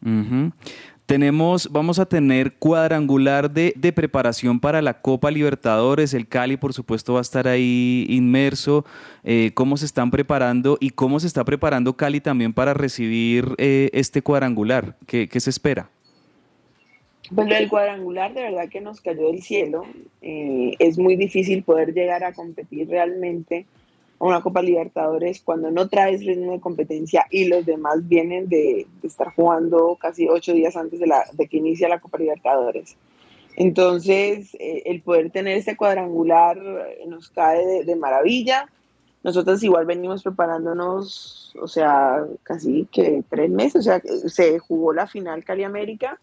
Tenemos, vamos a tener cuadrangular de, de preparación para la Copa Libertadores. El Cali, por supuesto, va a estar ahí inmerso. Eh, ¿Cómo se están preparando y cómo se está preparando Cali también para recibir eh, este cuadrangular? ¿Qué, qué se espera? Pues lo del cuadrangular de verdad que nos cayó del cielo. Eh, es muy difícil poder llegar a competir realmente a una Copa Libertadores cuando no traes ritmo de competencia y los demás vienen de, de estar jugando casi ocho días antes de, la, de que inicie la Copa Libertadores. Entonces, eh, el poder tener este cuadrangular eh, nos cae de, de maravilla. Nosotros igual venimos preparándonos, o sea, casi que tres meses, o sea, se jugó la final Cali América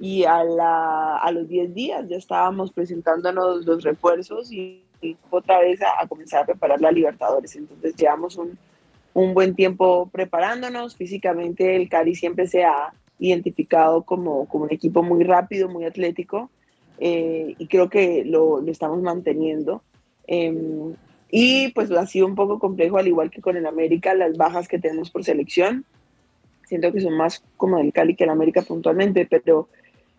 y a, la, a los 10 días ya estábamos presentándonos los refuerzos y, y otra vez a, a, comenzar a preparar la Libertadores. Entonces llevamos un, un, buen tiempo preparándonos. Físicamente el Cali siempre se ha identificado como, como un equipo muy rápido, muy atlético eh, y creo que lo, lo estamos manteniendo. Eh, y pues ha sido un poco complejo, al igual que con el América, las bajas que tenemos por selección. Siento que son más como del Cali que el América puntualmente, pero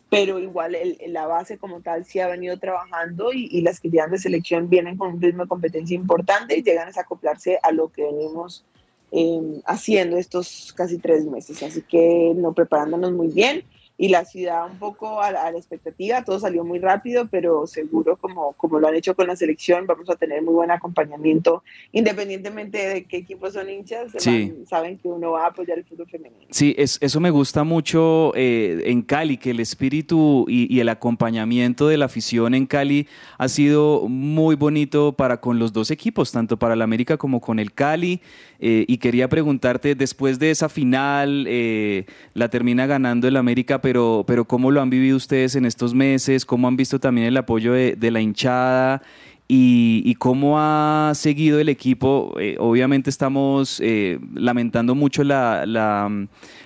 pero igual el, la base como tal sí ha venido trabajando y, las que llegan de selección vienen con un ritmo de competencia importante y llegan a acoplarse a lo que venimos eh, haciendo estos casi tres meses. Así que no preparándonos muy bien y la ciudad un poco a, a, la expectativa, todo salió muy rápido, pero seguro como, como lo han hecho con la selección, vamos a tener muy buen acompañamiento, independientemente de qué equipos son hinchas, sí. van, saben que uno va a apoyar el fútbol femenino. Sí, es, eso me gusta mucho eh, en Cali, que el espíritu y, y, el acompañamiento de la afición en Cali ha sido muy bonito para con los dos equipos, tanto para el América como con el Cali, eh, y quería preguntarte, después de esa final, eh, la termina ganando el América, pero, pero ¿cómo lo han vivido ustedes en estos meses? ¿Cómo han visto también el apoyo de, de la hinchada? Y, y, cómo ha seguido el equipo. Eh, obviamente estamos eh, lamentando mucho la, la,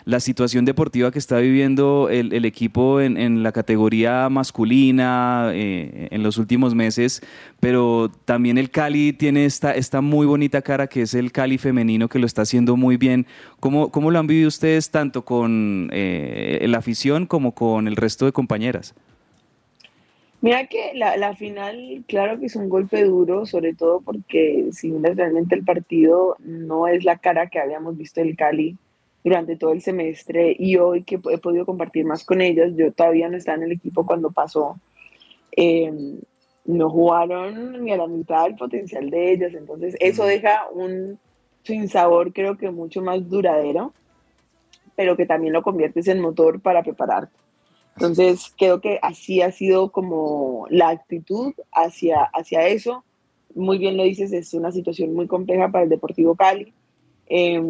la, situación deportiva que está viviendo el, el equipo en, en, la categoría masculina eh, en los últimos meses, pero también el Cali tiene esta, esta muy bonita cara que es el Cali femenino que lo está haciendo muy bien. ¿Cómo, cómo lo han vivido ustedes tanto con eh, la afición como con el resto de compañeras? Mira que la, la, final, claro que es un golpe duro, sobre todo porque si miras realmente el partido, no es la cara que habíamos visto del Cali durante todo el semestre y hoy que he podido compartir más con ellas, yo todavía no estaba en el equipo cuando pasó, eh, no jugaron ni a la mitad del potencial de ellas, entonces eso deja un sinsabor creo que mucho más duradero, pero que también lo conviertes en motor para prepararte. Entonces, creo que así ha sido como la actitud hacia, hacia eso. Muy bien lo dices, es una situación muy compleja para el Deportivo Cali. Eh,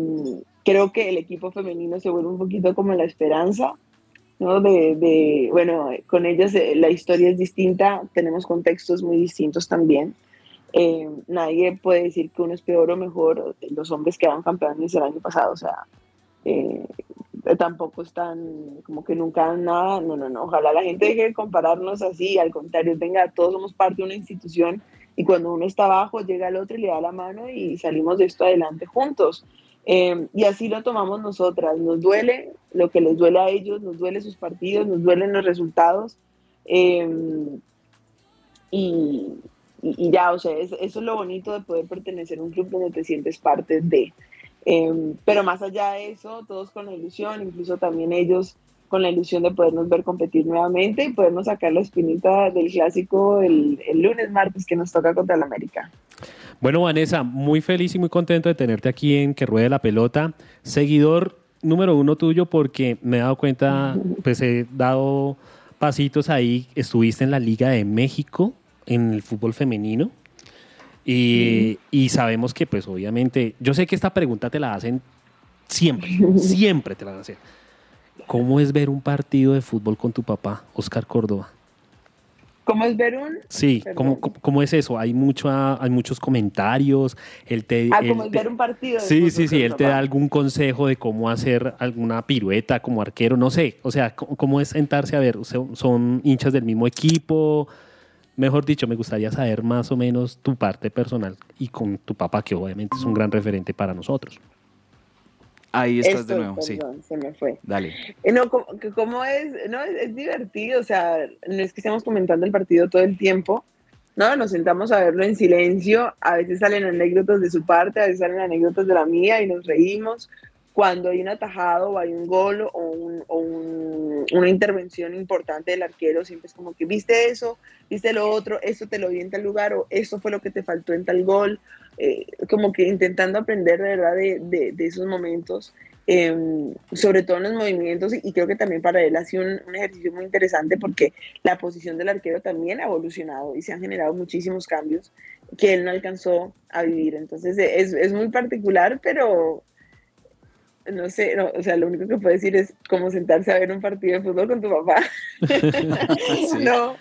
creo que el equipo femenino se vuelve un poquito como la esperanza, ¿no? De, de, bueno, con ellas eh, la historia es distinta, tenemos contextos muy distintos también. Eh, nadie puede decir que uno es peor o mejor. Los hombres quedaron campeones el año pasado, o sea, eh, tampoco están como que nunca nada, no, no, no, ojalá la gente deje de compararnos así, al contrario, venga, todos somos parte de una institución y cuando uno está abajo llega el otro y le da la mano y salimos de esto adelante juntos. Eh, y así lo tomamos nosotras, nos duele lo que les duele a ellos, nos duele sus partidos, nos duelen los resultados. Eh, y, ya, o sea, es, eso es lo bonito de poder pertenecer a un club donde te sientes parte de... Eh, pero más allá de eso, todos con la ilusión, incluso también ellos con la ilusión de podernos ver competir nuevamente y podernos sacar la espinita del clásico el, el lunes, martes que nos toca contra el América. Bueno, Vanessa, muy feliz y muy contento de tenerte aquí en Que Ruede la Pelota. Seguidor número uno tuyo porque me he dado cuenta, pues he dado pasitos ahí. Estuviste en la Liga de México, en el fútbol femenino. Y, mm. y, sabemos que, pues obviamente, yo sé que esta pregunta te la hacen siempre, (laughs) siempre te la van a hacer. ¿Cómo es ver un partido de fútbol con tu papá, Oscar Córdoba? ¿Cómo es ver un? Sí, ¿cómo, cómo, es eso? Hay, mucho, hay muchos comentarios. Él te, ah, como es ver un partido. Sí, sí, sí. Él te da algún consejo de cómo hacer alguna pirueta como arquero, no sé. O sea, ¿cómo, es sentarse a ver? ¿Son hinchas del mismo equipo? Mejor dicho, me gustaría saber más o menos tu parte personal y con tu papá, que obviamente es un gran referente para nosotros. Ahí estás de nuevo, sí. Se me fue. Dale. Eh, no, como, es, no, es, divertido, o sea, no es que estemos comentando el partido todo el tiempo, ¿no? Nos sentamos a verlo en silencio, a veces salen anécdotas de su parte, a veces salen anécdotas de la mía y nos reímos. Cuando hay un atajado o hay un gol o, un, una intervención importante del arquero, siempre es como que viste eso, viste lo otro, eso te lo vi en tal lugar o eso fue lo que te faltó en tal gol eh, como que intentando aprender de verdad de, de, esos momentos, em, sobre todo en los movimientos, y, creo que también para él ha sido un, ejercicio muy interesante porque la posición del arquero también ha evolucionado y se han generado muchísimos cambios que él no alcanzó a vivir. Entonces es, es muy particular, pero no sé, o sea, lo único que puedo decir es como sentarse a ver un partido de fútbol con tu papá. (laughs) no,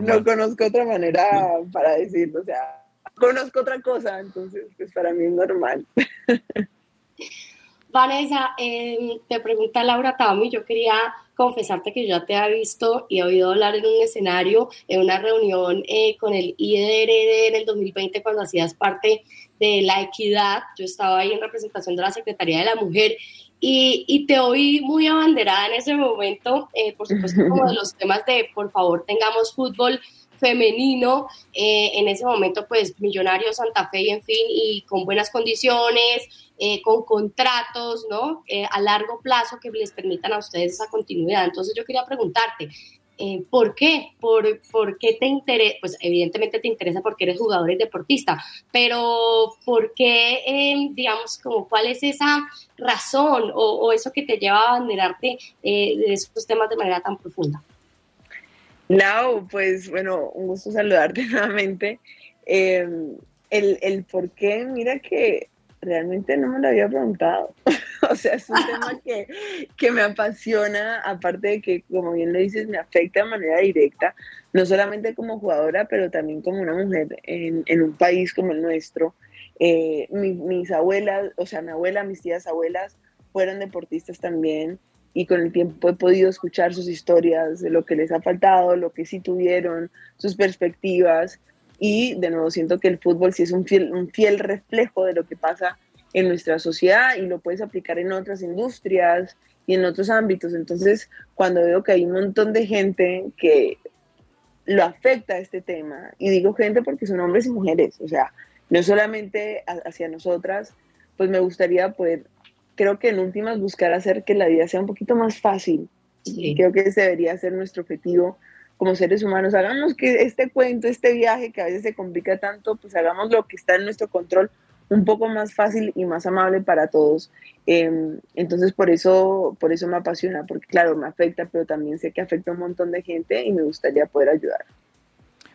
no conozco otra manera para decirlo, o sea, conozco otra cosa, entonces pues para mí es normal. (laughs) Vanessa, eh, te pregunta Laura Tami, yo quería confesarte que yo ya te he visto y he oído hablar en un escenario, en una reunión eh, con el IDRD en el 2020 cuando hacías parte de la equidad, yo estaba ahí en representación de la Secretaría de la Mujer y, y te oí muy abanderada en ese momento, eh, por supuesto (laughs) como de los temas de por favor tengamos fútbol femenino, eh, en ese momento pues Millonario Santa Fe y en fin, y con buenas condiciones, eh, con contratos, ¿no? Eh, a largo plazo que les permitan a ustedes esa continuidad. Entonces yo quería preguntarte, ¿por qué? ¿Por, ¿Por, qué te interesa? Pues evidentemente te interesa porque eres jugador y deportista, pero ¿por qué, digamos, como cuál es esa razón o, eso que te lleva a abanderarte de esos temas de manera tan profunda? Lau, pues bueno, un gusto saludarte (laughs) nuevamente. Em, el, el por qué, mira que realmente no me lo había preguntado. (laughs) (laughs) o sea, es un tema que, que, me apasiona, aparte de que, como bien lo dices, me afecta de manera directa, no solamente como jugadora, pero también como una mujer en, en un país como el nuestro. Eh, mis abuelas, o sea, mi abuela, mis tías abuelas fueron deportistas también y con el tiempo he podido escuchar sus historias de lo que les ha faltado, lo que sí tuvieron, sus perspectivas y de nuevo siento que el fútbol sí es un fiel, un fiel reflejo de lo que pasa en nuestra sociedad y lo puedes aplicar en otras industrias y en otros ámbitos. Entonces, cuando veo que hay un montón de gente que lo afecta a este tema, y digo gente porque son hombres y mujeres, o sea, no solamente hacia nosotras, pues me gustaría poder creo que en últimas buscar hacer que la vida sea un poquito más fácil. Y creo que ese debería ser nuestro objetivo como seres humanos. Hagamos que este cuento, este viaje que a veces se complica tanto, pues hagamos lo que está en nuestro control un poco más fácil y más amable para todos. Em, entonces por eso, por eso me apasiona, porque claro, me afecta, pero también sé que afecta a un montón de gente y me gustaría poder ayudar.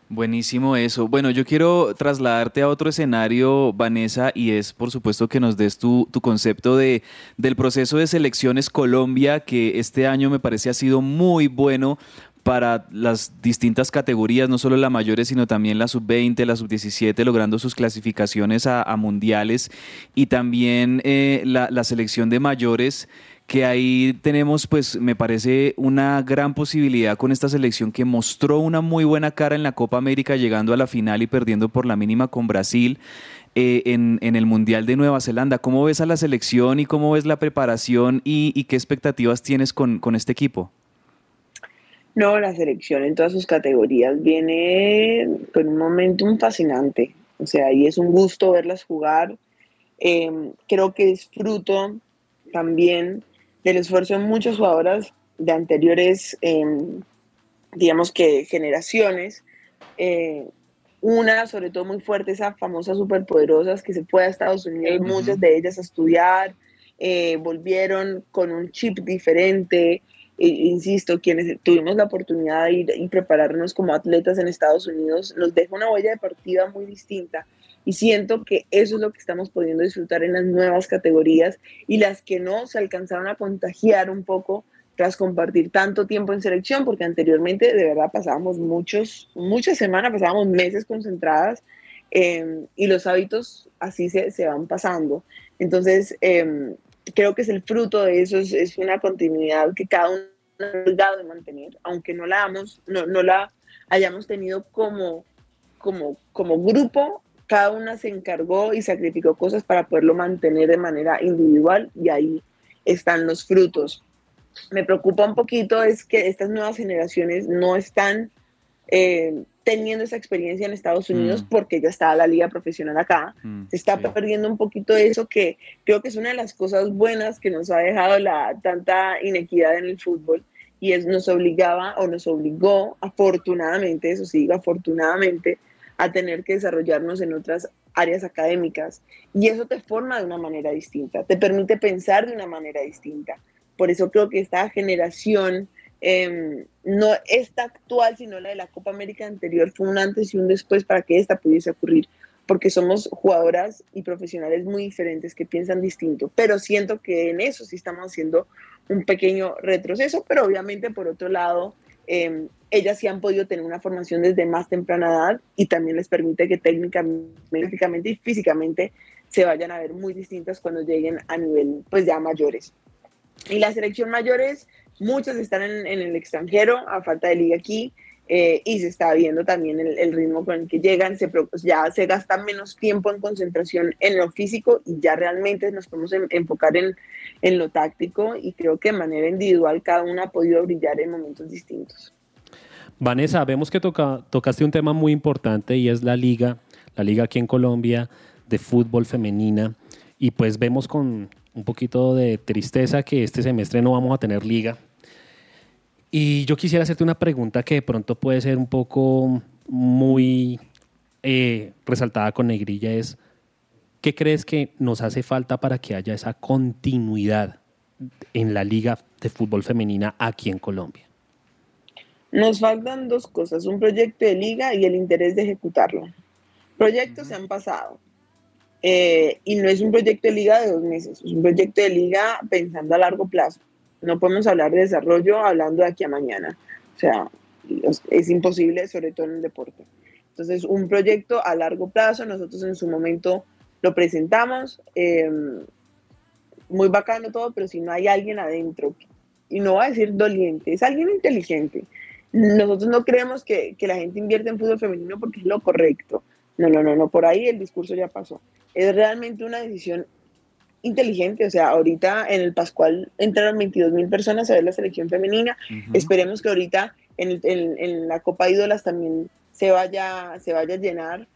Buenísimo eso. Bueno, yo quiero trasladarte a otro escenario, Vanessa, y es por supuesto que nos des tu, tu, concepto de, del proceso de selecciones Colombia, que este año me parece ha sido muy bueno para las distintas categorías, no solo la mayores, sino también la sub-20, la sub-17, logrando sus clasificaciones a, mundiales, y también eh, la, selección de mayores que ahí tenemos, pues me parece una gran posibilidad con esta selección que mostró una muy buena cara en la Copa América, llegando a la final y perdiendo por la mínima con Brasil. Eh, en, el Mundial de Nueva Zelanda. ¿Cómo ves a la selección y cómo ves la preparación y, qué expectativas tienes con, este equipo? No, la selección en todas sus categorías viene con un momentum fascinante. O sea, y es un gusto verlas jugar. Eh, creo que es fruto también del esfuerzo de muchas jugadoras de anteriores, em, digamos que generaciones. Eh, una, sobre todo muy fuerte, esa famosa superpoderosas que se fue a Estados Unidos, muchas de ellas a estudiar, eh, volvieron con un chip diferente. Insisto, quienes tuvimos la oportunidad de ir y prepararnos como atletas en Estados Unidos, nos deja una huella deportiva muy distinta y siento que eso es lo que estamos pudiendo disfrutar en las nuevas categorías y las que no se alcanzaron a contagiar un poco tras compartir tanto tiempo en selección, porque anteriormente de verdad pasábamos muchos, muchas semanas, pasábamos meses concentradas em, y los hábitos así se, se van pasando. Entonces, em, creo que es el fruto de eso, es, es una continuidad que cada uno ha logrado de mantener, aunque no la, hemos, no, no la hayamos tenido como, como, como grupo, cada una se encargó y sacrificó cosas para poderlo mantener de manera individual y ahí están los frutos. Me preocupa un poquito es que estas nuevas generaciones no están eh, teniendo esa experiencia en Estados Unidos mm. porque ya está la liga profesional acá. Mm, Se está perdiendo un poquito eso que creo que es una de las cosas buenas que nos ha dejado la tanta inequidad en el fútbol y es nos obligaba o nos obligó afortunadamente, eso sí, afortunadamente, a tener que desarrollarnos en otras áreas académicas y eso te forma de una manera distinta, te permite pensar de una manera distinta. Por eso creo que esta generación, em, no esta actual, sino la de la Copa América anterior, fue un antes y un después para que esta pudiese ocurrir, porque somos jugadoras y profesionales muy diferentes que piensan distinto, pero siento que en eso sí estamos haciendo un pequeño retroceso, pero obviamente por otro lado, em, ellas sí han podido tener una formación desde más temprana edad y también les permite que técnicamente y físicamente se vayan a ver muy distintas cuando lleguen a nivel pues ya mayores. Y la selección mayores, muchas están en, el extranjero, a falta de liga aquí, eh, y se está viendo también el, ritmo con el que llegan, se, ya se gasta menos tiempo en concentración en lo físico y ya realmente nos podemos enfocar en, en lo táctico y creo que de manera individual cada una ha podido brillar en momentos distintos. Vanessa, vemos que toca, tocaste un tema muy importante y es la liga, la liga aquí en Colombia de fútbol femenina y pues vemos con un poquito de tristeza que este semestre no vamos a tener liga. Y yo quisiera hacerte una pregunta que de pronto puede ser un poco muy eh, resaltada con negrilla, es ¿qué crees que nos hace falta para que haya esa continuidad en la liga de fútbol femenina aquí en Colombia? Nos faltan dos cosas, un proyecto de liga y el interés de ejecutarlo. Proyectos se han pasado, eh, y no es un proyecto de liga de dos meses, es un proyecto de liga pensando a largo plazo. No podemos hablar de desarrollo hablando de aquí a mañana. O sea, es imposible, sobre todo en el deporte. Entonces, un proyecto a largo plazo, nosotros en su momento lo presentamos, em, muy bacano todo, pero si no hay alguien adentro, y no va a decir doliente, es alguien inteligente. Nosotros no creemos que, que la gente invierta en fútbol femenino porque es lo correcto. No, no, no, no, por ahí el discurso ya pasó es realmente una decisión inteligente. O sea, ahorita en el Pascual entraron 22 mil personas a ver la selección femenina. Esperemos que ahorita en, la Copa Ídolas también se vaya, se vaya a llenar.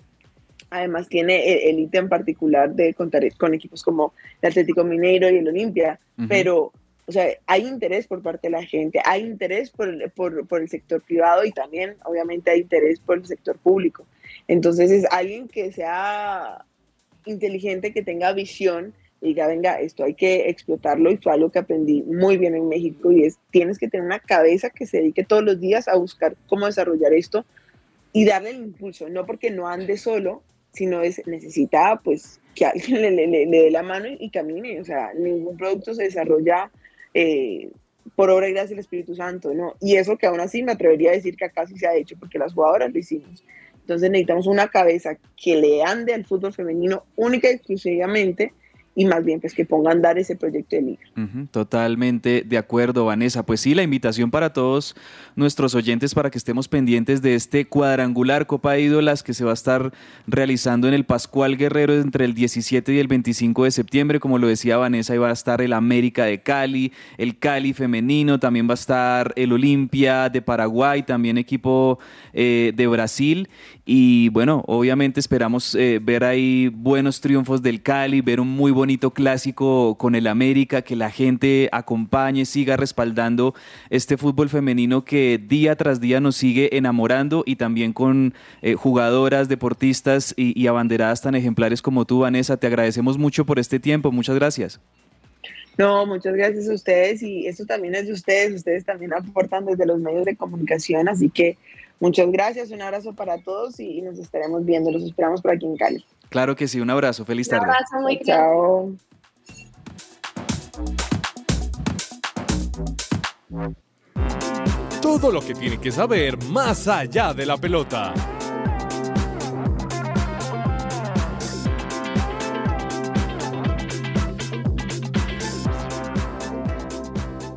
Además tiene el ítem particular de contar con equipos como el Atlético Mineiro y el Olimpia, pero o sea, hay interés por parte de la gente, hay interés por por, por el sector privado y también obviamente hay interés por el sector público. Entonces es alguien que sea inteligente que tenga visión y diga, venga, esto hay que explotarlo y fue algo que aprendí muy bien en México y es, tienes que tener una cabeza que se dedique todos los días a buscar cómo desarrollar esto y darle el impulso, no porque no ande solo, sino es necesita pues que alguien le, le, dé la mano y, camine, o sea, ningún producto se desarrolla eh, por obra y gracia del Espíritu Santo, ¿no? Y eso que aún así me atrevería a decir que acá sí se ha hecho, porque las jugadoras lo hicimos. Entonces necesitamos una cabeza que le ande al fútbol femenino única y exclusivamente y más bien pues que pongan dar ese proyecto de liga. totalmente de acuerdo, Vanessa. Pues sí, la invitación para todos nuestros oyentes para que estemos pendientes de este cuadrangular Copa Ídolas que se va a estar realizando en el Pascual Guerrero entre el 17 y el 25 de septiembre. Como lo decía Vanessa, ahí va a estar el América de Cali, el Cali femenino, también va a estar el Olimpia de Paraguay, también equipo eh, de Brasil. Y bueno, obviamente esperamos eh, ver ahí buenos triunfos del Cali, ver un muy bonito clásico con el América, que la gente acompañe, siga respaldando este fútbol femenino que día tras día nos sigue enamorando y también con eh, jugadoras, deportistas y, abanderadas tan ejemplares como tú, Vanessa. Te agradecemos mucho por este tiempo. Muchas gracias. No, muchas gracias a ustedes y eso también es de ustedes. Ustedes también aportan desde los medios de comunicación, así que muchas gracias, un abrazo para todos y nos estaremos viendo. Los esperamos por aquí en Cali. Claro que sí, un abrazo, feliz tarde. Un abrazo, muy Chao. Todo lo que tiene que saber más allá de la pelota.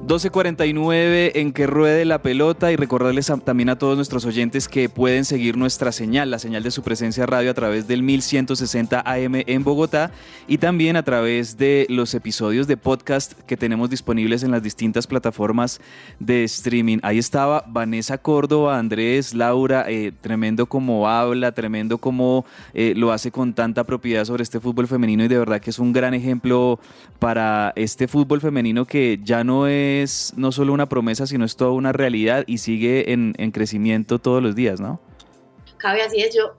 12.49 en que ruede la pelota y recordarles también a todos nuestros oyentes que pueden seguir nuestra señal, la señal de su presencia radio a través del 1160 AM en Bogotá y también a través de los episodios de podcast que tenemos disponibles en las distintas plataformas de streaming. Ahí estaba Vanessa Córdoba, Andrés, Laura, eh, tremendo como habla, tremendo como eh, lo hace con tanta propiedad sobre este fútbol femenino y de verdad que es un gran ejemplo para este fútbol femenino que ya no es es no solo una promesa, sino es toda una realidad y sigue en, crecimiento todos los días, ¿no? Cabe así es, yo,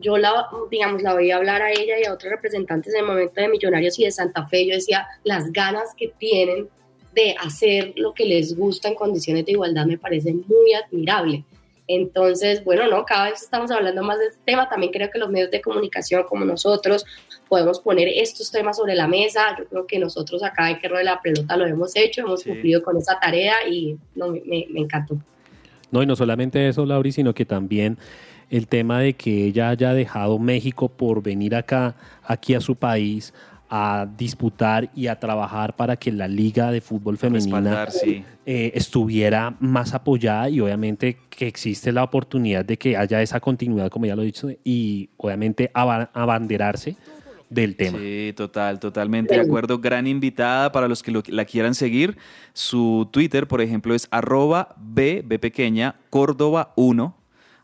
yo la, digamos, la oí hablar a ella y a otros representantes en el momento de Millonarios y de Santa Fe, yo decía, las ganas que tienen de hacer lo que les gusta en condiciones de igualdad me parece muy admirable. Entonces, bueno, no, cada vez estamos hablando más de este tema. También creo que los medios de comunicación como nosotros podemos poner estos temas sobre la mesa. Yo creo que nosotros acá en Que de la Pelota lo hemos hecho, hemos cumplido con esa tarea y no, me, me, encantó. No, y no solamente eso, Lauri, sino que también el tema de que ella haya dejado México por venir acá, aquí a su país, a disputar y a trabajar para que la liga de fútbol femenina eh, estuviera más apoyada y obviamente que existe la oportunidad de que haya esa continuidad, como ya lo he dicho, y obviamente abanderarse del tema. Sí, total, totalmente de acuerdo. Gran invitada para los que la quieran seguir. Su Twitter, por ejemplo, es arroba B, B pequeña, Córdoba 1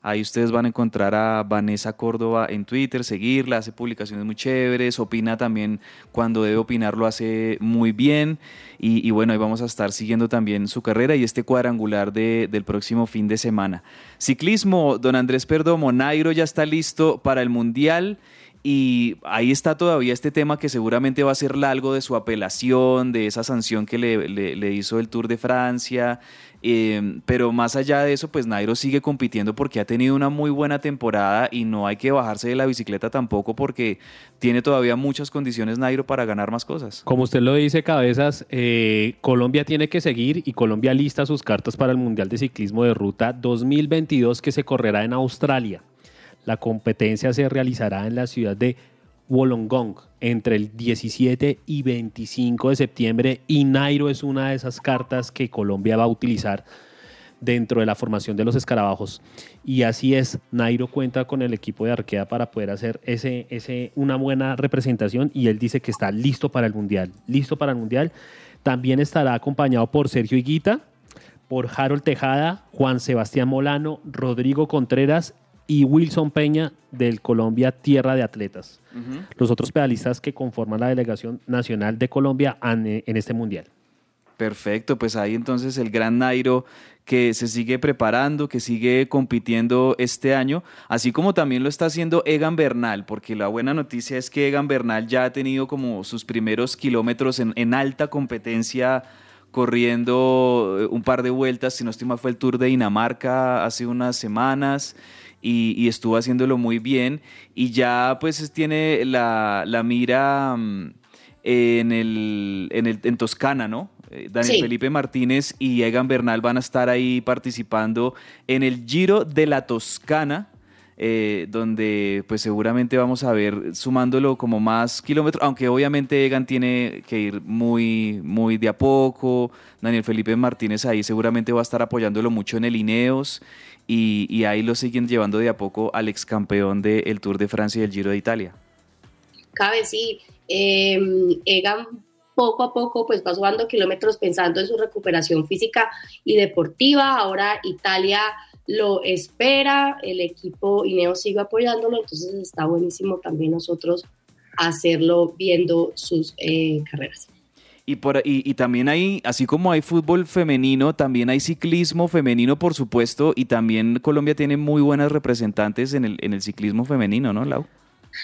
Ahí ustedes van a encontrar a Vanessa Córdoba en Twitter, seguirla, hace publicaciones muy chéveres, opina también cuando debe opinar, lo hace muy bien. Y, bueno, ahí vamos a estar siguiendo también su carrera y este cuadrangular del próximo fin de semana. Ciclismo, don Andrés Perdomo, Nairo ya está listo para el Mundial. Y ahí está todavía este tema que seguramente va a ser largo de su apelación, de esa sanción que le, hizo el Tour de Francia, Em, pero más allá de eso, pues Nairo sigue compitiendo porque ha tenido una muy buena temporada y no hay que bajarse de la bicicleta tampoco porque tiene todavía muchas condiciones Nairo para ganar más cosas. Como usted lo dice, Cabezas, eh, Colombia tiene que seguir y Colombia lista sus cartas para el Mundial de Ciclismo de Ruta 2022 que se correrá en Australia. La competencia se realizará en la ciudad de Wollongong entre el 17 y 25 de septiembre y Nairo es una de esas cartas que Colombia va a utilizar dentro de la formación de los escarabajos. Y así es, Nairo cuenta con el equipo de Arquea para poder hacer ese, ese, una buena representación y él dice que está listo para el Mundial. Listo para el Mundial. También estará acompañado por Sergio Higuita, por Harold Tejada, Juan Sebastián Molano, Rodrigo Contreras y Wilson Peña del Colombia Tierra de Atletas. Los otros pedalistas que conforman la delegación nacional de Colombia en este mundial. Perfecto, pues ahí entonces el gran Nairo que se sigue preparando, que sigue compitiendo este año, así como también lo está haciendo Egan Bernal, porque la buena noticia es que Egan Bernal ya ha tenido como sus primeros kilómetros en, en alta competencia corriendo eh, un par de vueltas, si no estoy mal fue el Tour de Dinamarca hace unas semanas y, estuvo haciéndolo muy bien. Y ya pues tiene la, mira mm, en, el, en, el, en Toscana, ¿no? Eh, Daniel Felipe Martínez y Egan Bernal van a estar ahí participando en el Giro de la Toscana, eh, donde pues seguramente vamos a ver sumándolo como más kilómetros, aunque obviamente Egan tiene que ir muy, muy de a poco, Daniel Felipe Martínez ahí seguramente va a estar apoyándolo mucho en el Ineos y, ahí lo siguen llevando de a poco al ex campeón del Tour de Francia y el Giro de Italia. Cabe, sí. Em, Egan poco a poco pues va sumando kilómetros pensando en su recuperación física y deportiva. Ahora Italia lo espera, el equipo Ineo sigue apoyándolo, entonces está buenísimo también nosotros hacerlo viendo sus eh, carreras. Y, por, y, también hay, así como hay fútbol femenino, también hay ciclismo femenino, por supuesto, y también Colombia tiene muy buenas representantes en el, en el ciclismo femenino, ¿no, Lau?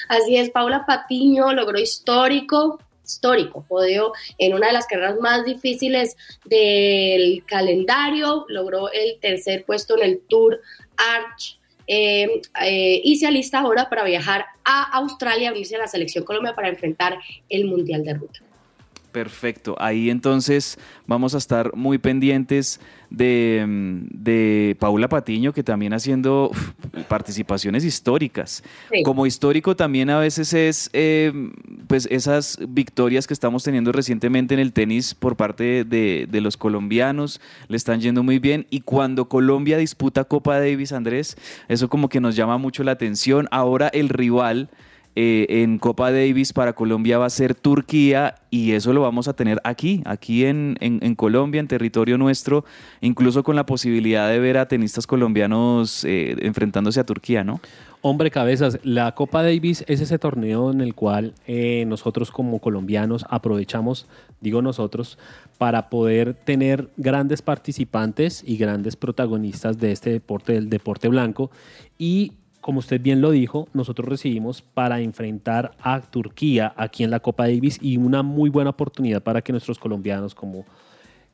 Así es, Paula Patiño logró histórico, histórico, podio en una de las carreras más difíciles del calendario, logró el tercer puesto en el Tour Arch eh, eh, y se alista ahora para viajar a Australia, unirse a la selección Colombia para enfrentar el Mundial de Ruta. Perfecto. Ahí entonces vamos a estar muy pendientes de, mm, de Paula Patiño, que también haciendo uf, participaciones históricas. Sí. Como histórico también a veces es eh, pues esas victorias que estamos teniendo recientemente en el tenis por parte de, de los colombianos, le están yendo muy bien. Y cuando Colombia disputa Copa Davis, Andrés, eso como que nos llama mucho la atención. Ahora el rival eh, en Copa Davis para Colombia va a ser Turquía y eso lo vamos a tener aquí, aquí en, Colombia, en territorio nuestro, incluso con la posibilidad de ver a tenistas colombianos eh, enfrentándose a Turquía, ¿no? Hombre, cabezas, la Copa Davis es ese torneo en el cual eh, nosotros como colombianos aprovechamos, digo nosotros, para poder tener grandes participantes y grandes protagonistas de este deporte, del deporte blanco. Y como usted bien lo dijo, nosotros recibimos para enfrentar a Turquía aquí en la Copa Davis y una muy buena oportunidad para que nuestros colombianos como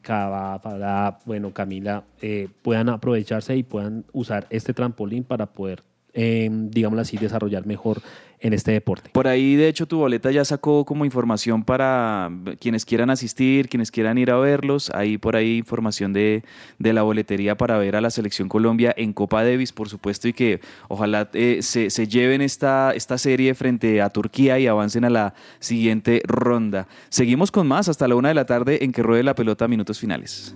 Cava, bueno, Camila, eh, puedan aprovecharse y puedan usar este trampolín para poder, eh, digámoslo así, desarrollar mejor en este deporte. Por ahí, de hecho, tu boleta ya sacó como información para quienes quieran asistir, quienes quieran ir a verlos. Ahí por ahí información de, de la boletería para ver a la selección Colombia en Copa Davis, por supuesto, y que ojalá eh, se, se lleven esta, esta serie frente a Turquía y avancen a la siguiente ronda. Seguimos con más hasta la una de la tarde en que ruede la pelota minutos finales.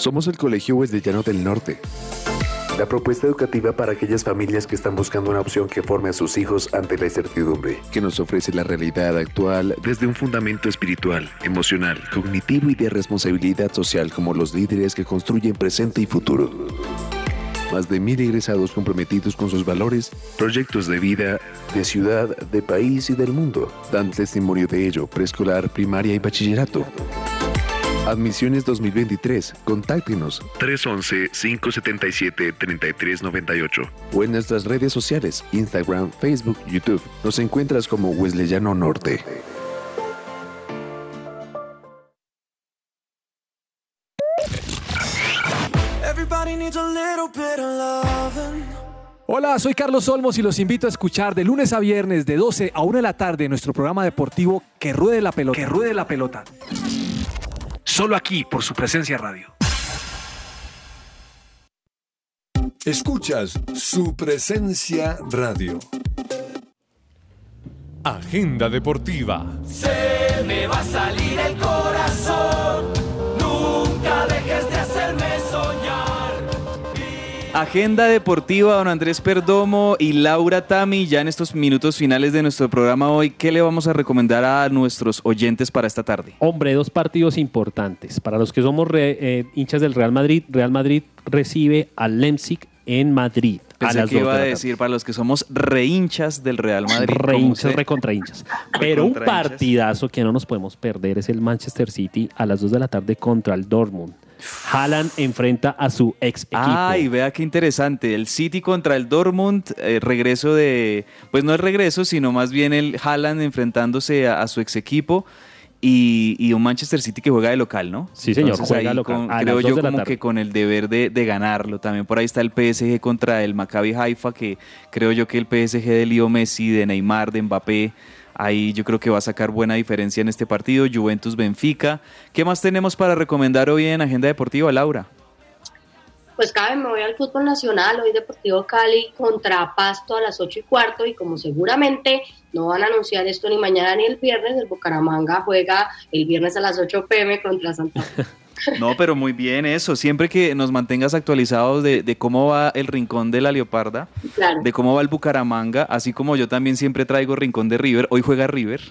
Somos el Colegio Wesleyano del Norte. La propuesta educativa para aquellas familias que están buscando una opción que forme a sus hijos ante la incertidumbre, que nos ofrece la realidad actual desde un fundamento espiritual, emocional, cognitivo y de responsabilidad social como los líderes que construyen presente y futuro. Más de mil egresados comprometidos con sus valores, proyectos de vida, de ciudad, de país y del mundo, dan testimonio de ello preescolar, primaria y bachillerato. Admisiones 2023. Contáctenos 311-577-3398 o en nuestras redes sociales, Instagram, Facebook, YouTube. Nos encuentras como Wesleyano Norte. Everybody needs a little bit of loving. Hola, soy Carlos Olmos y los invito a escuchar de lunes a viernes de 12 a 1 de la tarde nuestro programa deportivo Que Ruede la Pelota. Que Ruede la Pelota. Solo aquí por su presencia radio. Escuchas su presencia radio. Agenda deportiva. Se me va a salir el corazón. Agenda deportiva, don Andrés Perdomo y Laura Tami, ya en estos minutos finales de nuestro programa hoy, ¿qué le vamos a recomendar a nuestros oyentes para esta tarde? Hombre, dos partidos importantes. Para los que somos re- eh, hinchas del Real Madrid, Real Madrid recibe al Leipzig en Madrid. a Pensé las que iba de a decir para los que somos rehinchas del Real Madrid. Rehinchas, usted. recontra hinchas. (laughs) Pero un partidazo que no nos podemos perder es el Manchester City a las 2 de la tarde contra el Dortmund. Haaland enfrenta a su ex equipo. Ay, vea qué interesante. El City contra el Dortmund, eh, regreso de. Pues no es regreso, sino más bien el Haaland enfrentándose a, a su ex equipo. Y, y un Manchester City que juega de local, ¿no? Sí, señor, Entonces, juega ahí local, con- creo yo como que con el deber de, de ganarlo. También por ahí está el PSG contra el Maccabi Haifa, que creo yo que el PSG de Leo Messi, de Neymar, de Mbappé, ahí yo creo que va a sacar buena diferencia en este partido. Juventus Benfica. ¿Qué más tenemos para recomendar hoy en Agenda Deportiva, Laura? Pues cada vez me voy al fútbol nacional, hoy Deportivo Cali contra Pasto a las 8 y cuarto y como seguramente no van a anunciar esto ni mañana ni el viernes, el Bucaramanga juega el viernes a las 8 pm contra Santa Fe. (laughs) No, pero muy bien eso. Siempre que nos mantengas actualizados de, de cómo va el rincón de la Leoparda, Claro. de cómo va el Bucaramanga, así como yo también siempre traigo rincón de River. Hoy juega River. (laughs)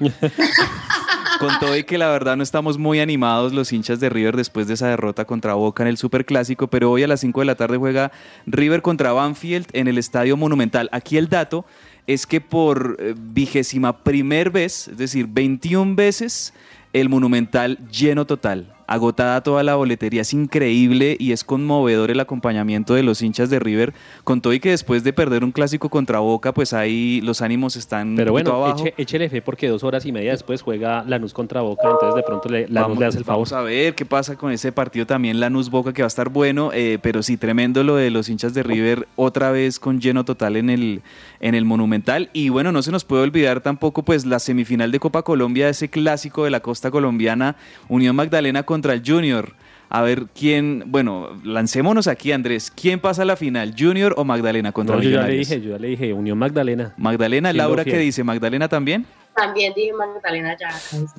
Con todo y que la verdad no estamos muy animados los hinchas de River después de esa derrota contra Boca en el Superclásico, pero hoy a las 5 de la tarde juega River contra Banfield en el Estadio Monumental. Aquí el dato es que por eh, vigésima primer vez, es decir, 21 veces, el Monumental lleno total. Agotada toda la boletería, es increíble y es conmovedor el acompañamiento de los hinchas de River, con todo y que después de perder un clásico contra Boca, pues ahí los ánimos están Pero bueno, abajo. eche- échele fe porque dos horas y media después juega Lanús contra Boca, entonces de pronto le, Lanús Vamos, le hace el favor. vamos a ver qué pasa con ese partido también Lanús Boca que va a estar bueno, eh, pero sí tremendo lo de los hinchas de River otra vez con lleno total en el en el Monumental y bueno no se nos puede olvidar tampoco pues la semifinal de Copa Colombia ese clásico de la costa colombiana Unión Magdalena contra el Junior. A ver quién, bueno, lancémonos aquí Andrés, ¿quién pasa a la final, Junior o Magdalena contra No, yo ya le Millonarios? dije, yo ya le dije, Unión Magdalena. Magdalena, Laura, ¿qué dice? ¿Magdalena también? También dije Magdalena ya.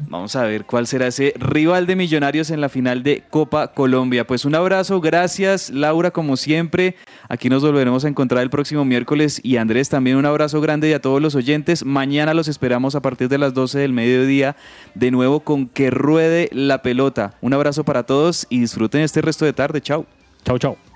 Vamos a ver cuál será ese rival de Millonarios en la final de Copa Colombia. Pues un abrazo, gracias Laura como siempre. Aquí nos volveremos a encontrar el próximo miércoles y Andrés también un abrazo grande y a todos los oyentes. Mañana los esperamos a partir de las 12 del mediodía de nuevo con que ruede la pelota. Un abrazo para todos y disfruten este resto de tarde. Chao. Chao, chao.